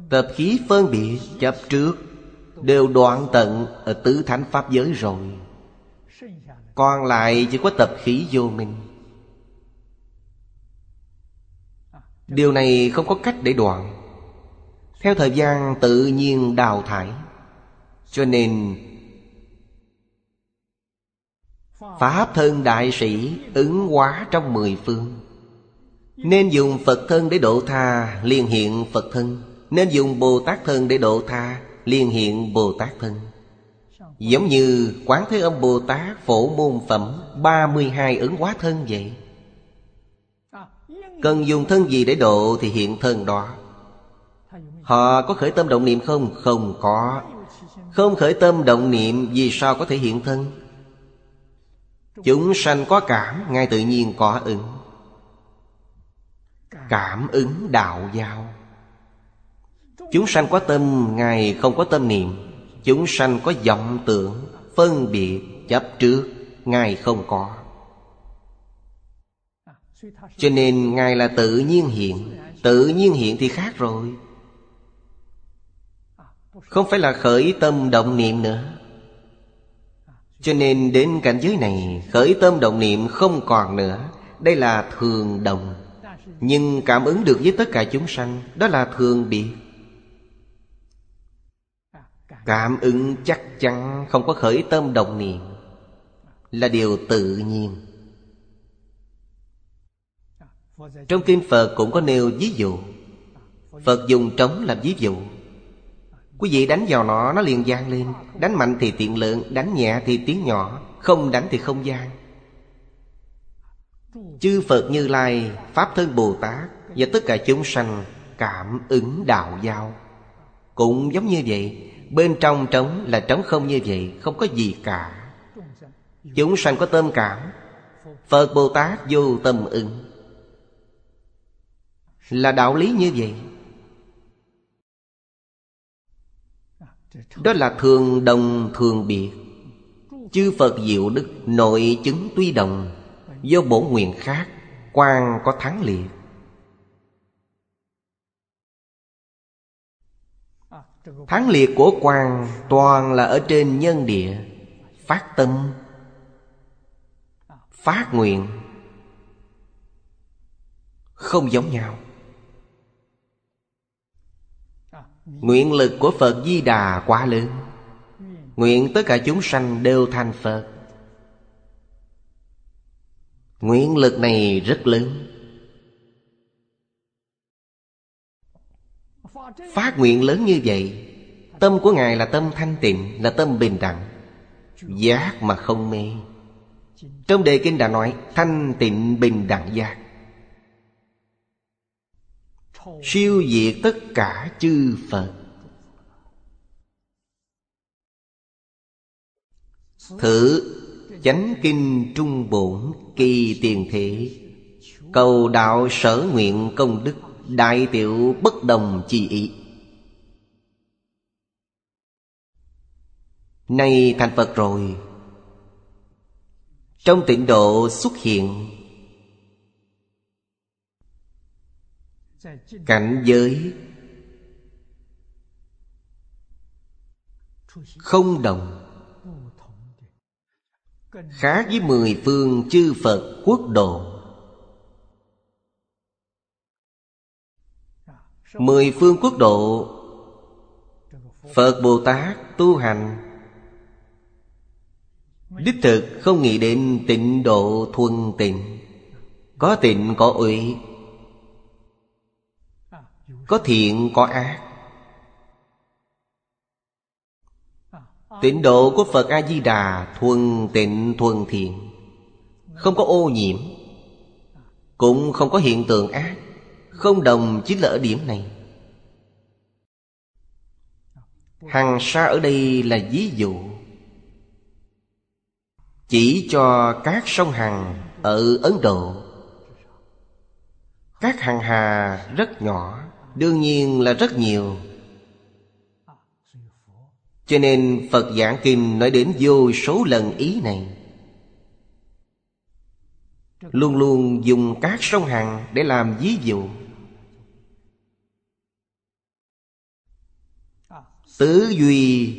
Tập khí phân biệt chấp trước, Đều đoạn tận ở tứ thánh pháp giới rồi. Còn lại chỉ có tập khí vô minh. Điều này không có cách để đoạn. Theo thời gian tự nhiên đào thải, cho nên Pháp thân đại sĩ ứng hóa trong mười phương. Nên dùng Phật thân để độ tha Liên hiện Phật thân. Nên dùng Bồ Tát thân để độ tha Liên hiện Bồ Tát thân. Giống như Quán Thế Âm Bồ Tát phổ môn phẩm 32 ứng hóa thân vậy. Cần dùng thân gì để độ thì hiện thân đó. Họ có khởi tâm động niệm không? Không có. Không khởi tâm động niệm Vì sao có thể hiện thân? Chúng sanh có cảm, Ngay tự nhiên có ứng. Cảm ứng đạo giao. Chúng sanh có tâm, Ngài không có tâm niệm. Chúng sanh có vọng tưởng, Phân biệt, chấp trước, Ngài không có. Cho nên Ngài là tự nhiên hiện. Tự nhiên hiện thì khác rồi. Không phải là khởi tâm động niệm nữa. Cho nên đến cảnh giới này, Khởi tâm động niệm không còn nữa. Đây là thường đồng Nhưng cảm ứng được với tất cả chúng sanh, Đó là thường biệt. Cảm ứng chắc chắn không có khởi tâm đồng niệm Là điều tự nhiên. Trong kinh Phật cũng có nêu ví dụ. Phật dùng trống làm ví dụ. Quý vị đánh vào nó Nó liền gian lên. Đánh mạnh thì tiện lượng Đánh nhẹ thì tiếng nhỏ, Không đánh thì không gian. Chư Phật Như Lai, Pháp Thân Bồ Tát Và tất cả chúng sanh Cảm ứng đạo giao Cũng giống như vậy. Bên trong trống là trống không như vậy, Không có gì cả. Chúng sanh có tâm cảm, Phật Bồ Tát vô tâm ứng. Là đạo lý như vậy. Đó là thường đồng, thường biệt. Chư Phật diệu đức nội chứng tuy đồng, Do bổ nguyện khác quan có thắng liệt. Thắng liệt của quan toàn là ở trên nhân địa. Phát tâm. Phát nguyện. Không giống nhau. Nguyện lực của Phật Di Đà quá lớn. Nguyện tất cả chúng sanh đều thành Phật. Nguyện lực này rất lớn. Phát nguyện lớn như vậy Tâm của Ngài là tâm thanh tịnh Là tâm bình đẳng Giác mà không mê. Trong đề kinh đã nói Thanh tịnh bình đẳng giác. Siêu diệt tất cả chư Phật. Thử chánh kinh trung bổn kỳ tiền thể, Cầu đạo sở nguyện công đức. Đại tiểu bất đồng chi ý. Nay thành Phật rồi. Trong tịnh độ xuất hiện, Cảnh giới Không đồng. Khác với mười phương chư Phật quốc độ Mười phương quốc độ, Phật Bồ Tát tu hành. Đích thực không nghĩ đến tịnh độ thuần tịnh, Có tịnh, có uy Có thiện, có ác. Tịnh độ của Phật A-di-đà thuần tịnh, thuần thiện, Không có ô nhiễm, Cũng không có hiện tượng ác. Không đồng chính là ở điểm này. Hằng sa ở đây là ví dụ. Chỉ cho các sông Hằng ở Ấn Độ. Các hằng hà rất nhỏ, Đương nhiên là rất nhiều. Cho nên Phật giảng kinh nói đến vô số lần ý này. Luôn luôn dùng các sông Hằng để làm ví dụ. Tứ duy.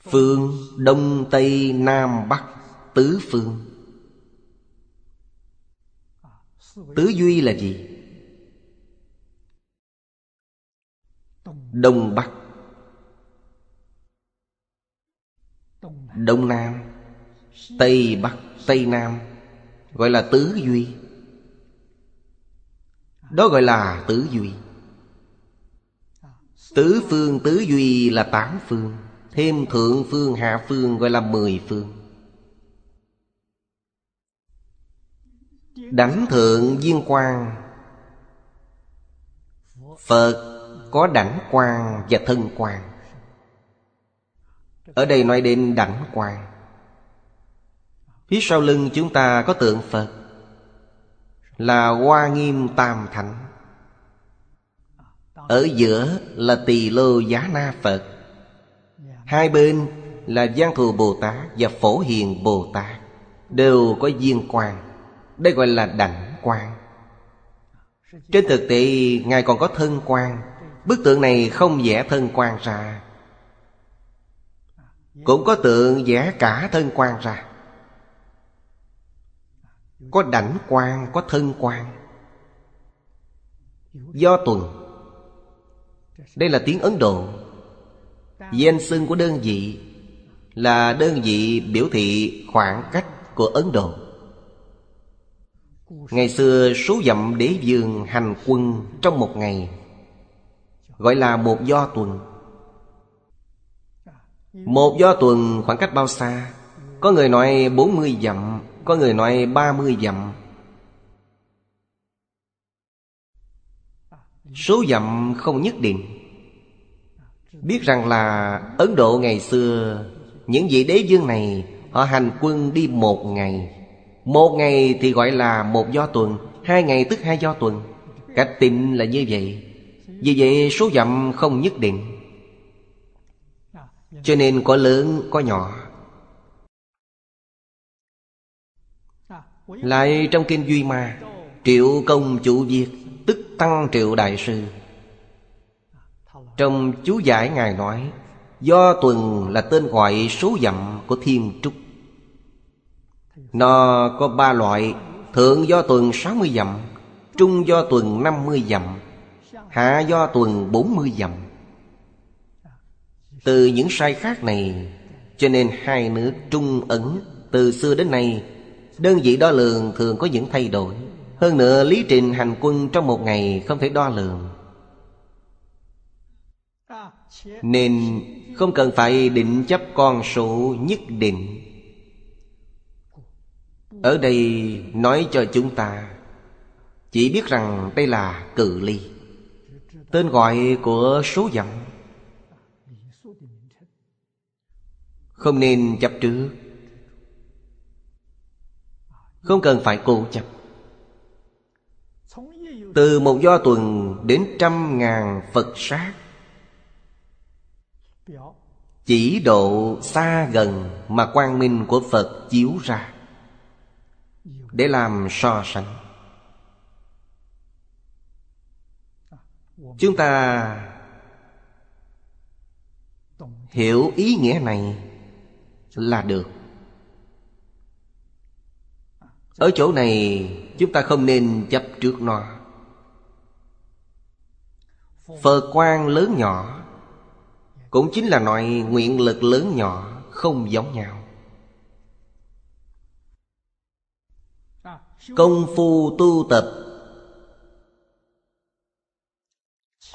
Phương Đông Tây Nam Bắc, Tứ phương. Tứ duy là gì? Đông Bắc. Đông Nam. Tây Bắc, Tây Nam. Gọi là tứ duy. Đó gọi là tứ duy. Tứ phương tứ duy là tám phương, Thêm thượng phương, hạ phương gọi là mười phương. Đảnh thượng viên quang, Phật có đảnh quang và thân quang. Ở đây nói đến đảnh quang. Phía sau lưng chúng ta có tượng Phật, Là Hoa Nghiêm Tam Thánh. Ở giữa là Tỳ Lô Giá Na Phật Hai bên là Giang Thù Bồ Tát và Phổ Hiền Bồ Tát Đều có viên quan, Đây gọi là đảnh quan. Trên thực tế Ngài còn có thân quan. Bức tượng này không vẽ thân quan ra Cũng có tượng vẽ cả thân quan ra Có đảnh quan, có thân quan. Do tuần đây là tiếng Ấn Độ. Danh xưng của đơn vị Là đơn vị biểu thị khoảng cách của Ấn Độ. Ngày xưa, số dặm đế dương hành quân trong một ngày, Gọi là một do tuần. Một do tuần khoảng cách bao xa? Có người nói 40 dặm, Có người nói 30 dặm. Số dặm không nhất định. Biết rằng là Ấn Độ ngày xưa, Những vị đế dương này, Họ hành quân đi một ngày. Một ngày thì gọi là một do tuần, Hai ngày tức hai do tuần. Cách tịnh là như vậy. Vì vậy, số dặm không nhất định. Cho nên có lớn, có nhỏ. Lại trong Kinh Duy Ma, Triệu công chủ việc Tức Tăng Triệu Đại Sư. Trong chú giải Ngài nói, Do tuần là tên gọi số dặm của thiên trúc. Nó có ba loại, Thượng do tuần 60 dặm, Trung do tuần 50 dặm, Hạ do tuần 40 dặm. Từ những sai khác này, Cho nên hai nước Trung Ấn Từ xưa đến nay, Đơn vị đo lường thường có những thay đổi. Hơn nữa, lý trình hành quân trong một ngày không thể đo lường. Nên không cần phải định chấp con số nhất định. Ở đây nói cho chúng ta, Chỉ biết rằng đây là cự ly. Tên gọi của số dặm Không nên chấp trước. Không cần phải cố chấp. Từ một do tuần đến trăm ngàn Phật sát. Chỉ độ xa gần mà quang minh của Phật chiếu ra, Để làm so sánh. Chúng ta Hiểu ý nghĩa này là được. Ở chỗ này, chúng ta không nên chấp trước nó. Phật quan lớn nhỏ, Cũng chính là loại nguyện lực lớn nhỏ, Không giống nhau. Công phu tu tập,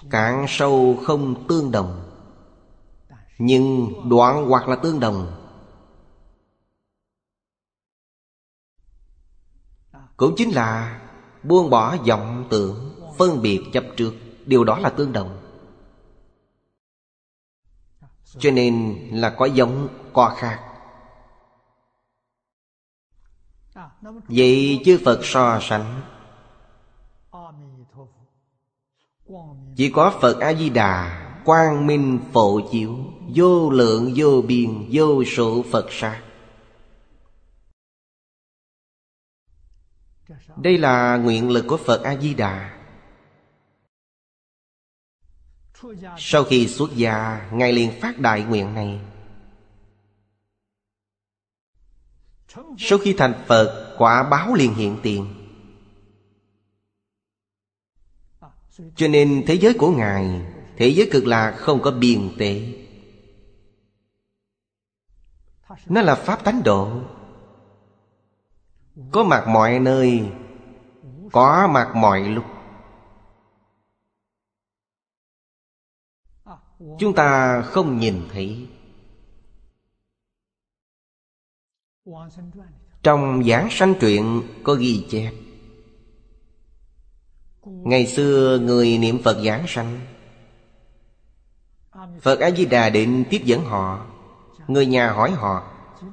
Cạn sâu không tương đồng. Nhưng đoạn hoặc là tương đồng, Cũng chính là buông bỏ vọng tưởng, Phân biệt chấp trước. Điều đó là tương đồng. Cho nên là có giống, có khác. Vậy chư Phật so sánh. Chỉ có Phật A-di-đà, Quang minh phổ chiếu, Vô lượng, vô biên, Vô số Phật sát. Đây là nguyện lực của Phật A-di-đà. Sau khi xuất gia Ngài liền phát đại nguyện này. Sau khi thành Phật Quả báo liền hiện tiền. Cho nên thế giới của Ngài Thế giới cực lạc không có biên tệ, Nó là Pháp tánh độ. Có mặt mọi nơi Có mặt mọi lúc. Chúng ta không nhìn thấy. Trong giảng sanh truyện có ghi chép, Ngày xưa người niệm Phật giảng sanh. Phật A-di-đà định tiếp dẫn họ. Người nhà hỏi họ,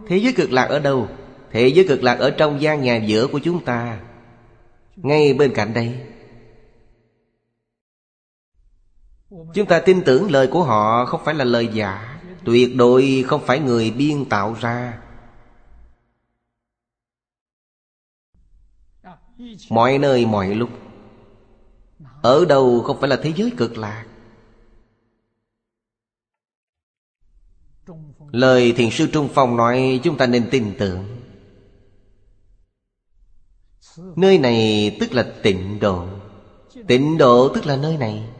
Thế giới cực lạc ở đâu? Thế giới cực lạc ở trong gian nhà giữa của chúng ta. Ngay bên cạnh đây Chúng ta tin tưởng lời của họ không phải là lời giả. Tuyệt đối không phải người biên tạo ra. Mọi nơi, mọi lúc. Ở đâu không phải là thế giới cực lạc. Lời Thiền sư Trung Phong nói, chúng ta nên tin tưởng. Nơi này tức là tịnh độ. Tịnh độ tức là nơi này.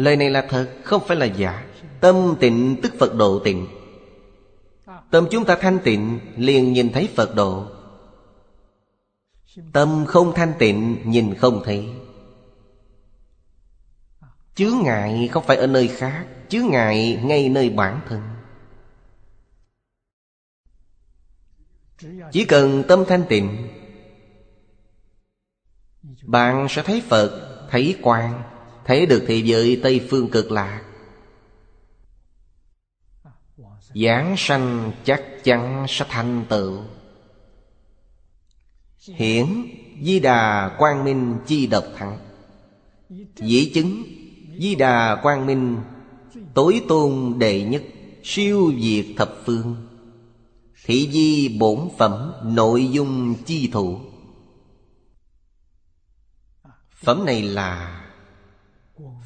Lời này là thật, Không phải là giả. Tâm tịnh tức Phật độ tịnh. Tâm chúng ta thanh tịnh, liền nhìn thấy Phật độ. Tâm không thanh tịnh, nhìn không thấy. Chướng ngại không phải ở nơi khác, Chướng ngại ngay nơi bản thân. Chỉ cần tâm thanh tịnh, Bạn sẽ thấy Phật, Thấy quang. Thấy được thế giới Tây Phương cực lạc. Giảng sanh chắc chắn sẽ thành tựu. Hiển Di Đà Quang Minh Chi Độc Thắng. Dĩ chứng, Di Đà Quang Minh Tối tôn đệ nhất, Siêu diệt thập phương. Thị di bổn phẩm, Nội dung chi thủ. Phẩm này là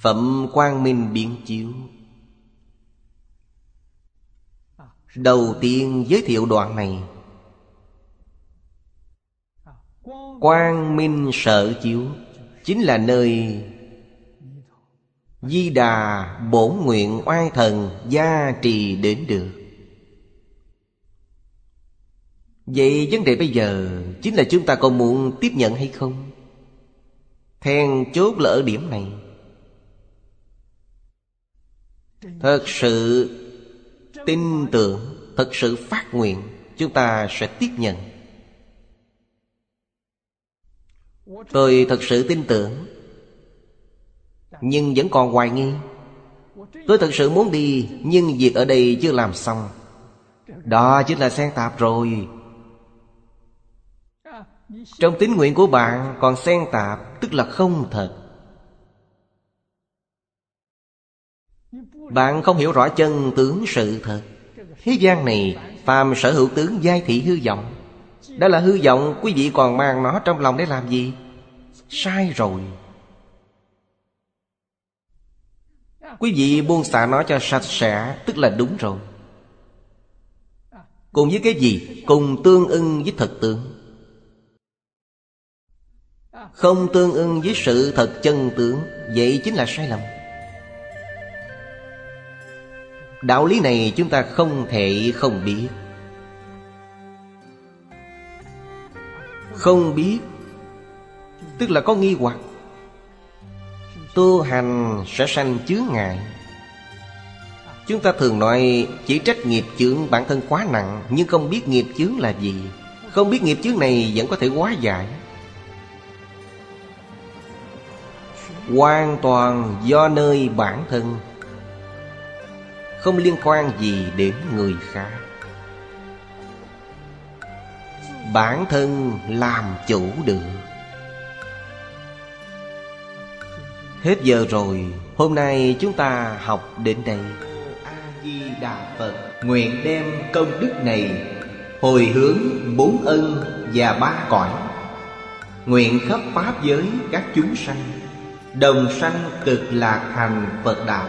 Phẩm quang minh biến chiếu. Đầu tiên giới thiệu đoạn này. Quang minh sở chiếu Chính là nơi Di đà bổn nguyện oai thần Gia trì đến được. Vậy vấn đề bây giờ Chính là chúng ta còn muốn tiếp nhận hay không? Then chốt là ở điểm này. Thật sự tin tưởng, Thật sự phát nguyện, Chúng ta sẽ tiếp nhận. Tôi thật sự tin tưởng, Nhưng vẫn còn hoài nghi. Tôi thật sự muốn đi, Nhưng việc ở đây chưa làm xong. Đó chính là xen tạp rồi. Trong tín nguyện của bạn còn xen tạp, Tức là không thật. Bạn không hiểu rõ chân tướng sự thật. Thế gian này, phàm sở hữu tướng giai thị hư vọng. Đó là hư vọng Quý vị còn mang nó trong lòng để làm gì? Sai rồi. Quý vị buông xả nó cho sạch sẽ, Tức là đúng rồi. Cùng với cái gì? Cùng tương ưng với thật tướng. Không tương ưng với sự thật chân tướng, Vậy chính là sai lầm. Đạo lý này chúng ta không thể không biết. Không biết, Tức là có nghi hoặc. Tu hành sẽ sanh chướng ngại. Chúng ta thường nói chỉ trách nghiệp chướng bản thân quá nặng, Nhưng không biết nghiệp chướng là gì. Không biết nghiệp chướng này vẫn có thể hóa giải. Hoàn toàn do nơi bản thân. Không liên quan gì đến người khác. Bản thân làm chủ được. Hết giờ rồi, Hôm nay chúng ta học đến đây. A-di-đà Phật, Nguyện đem công đức này Hồi hướng bốn ân và ba cõi. Nguyện khắp Pháp giới các chúng sanh, Đồng sanh cực lạc thành Phật đạo.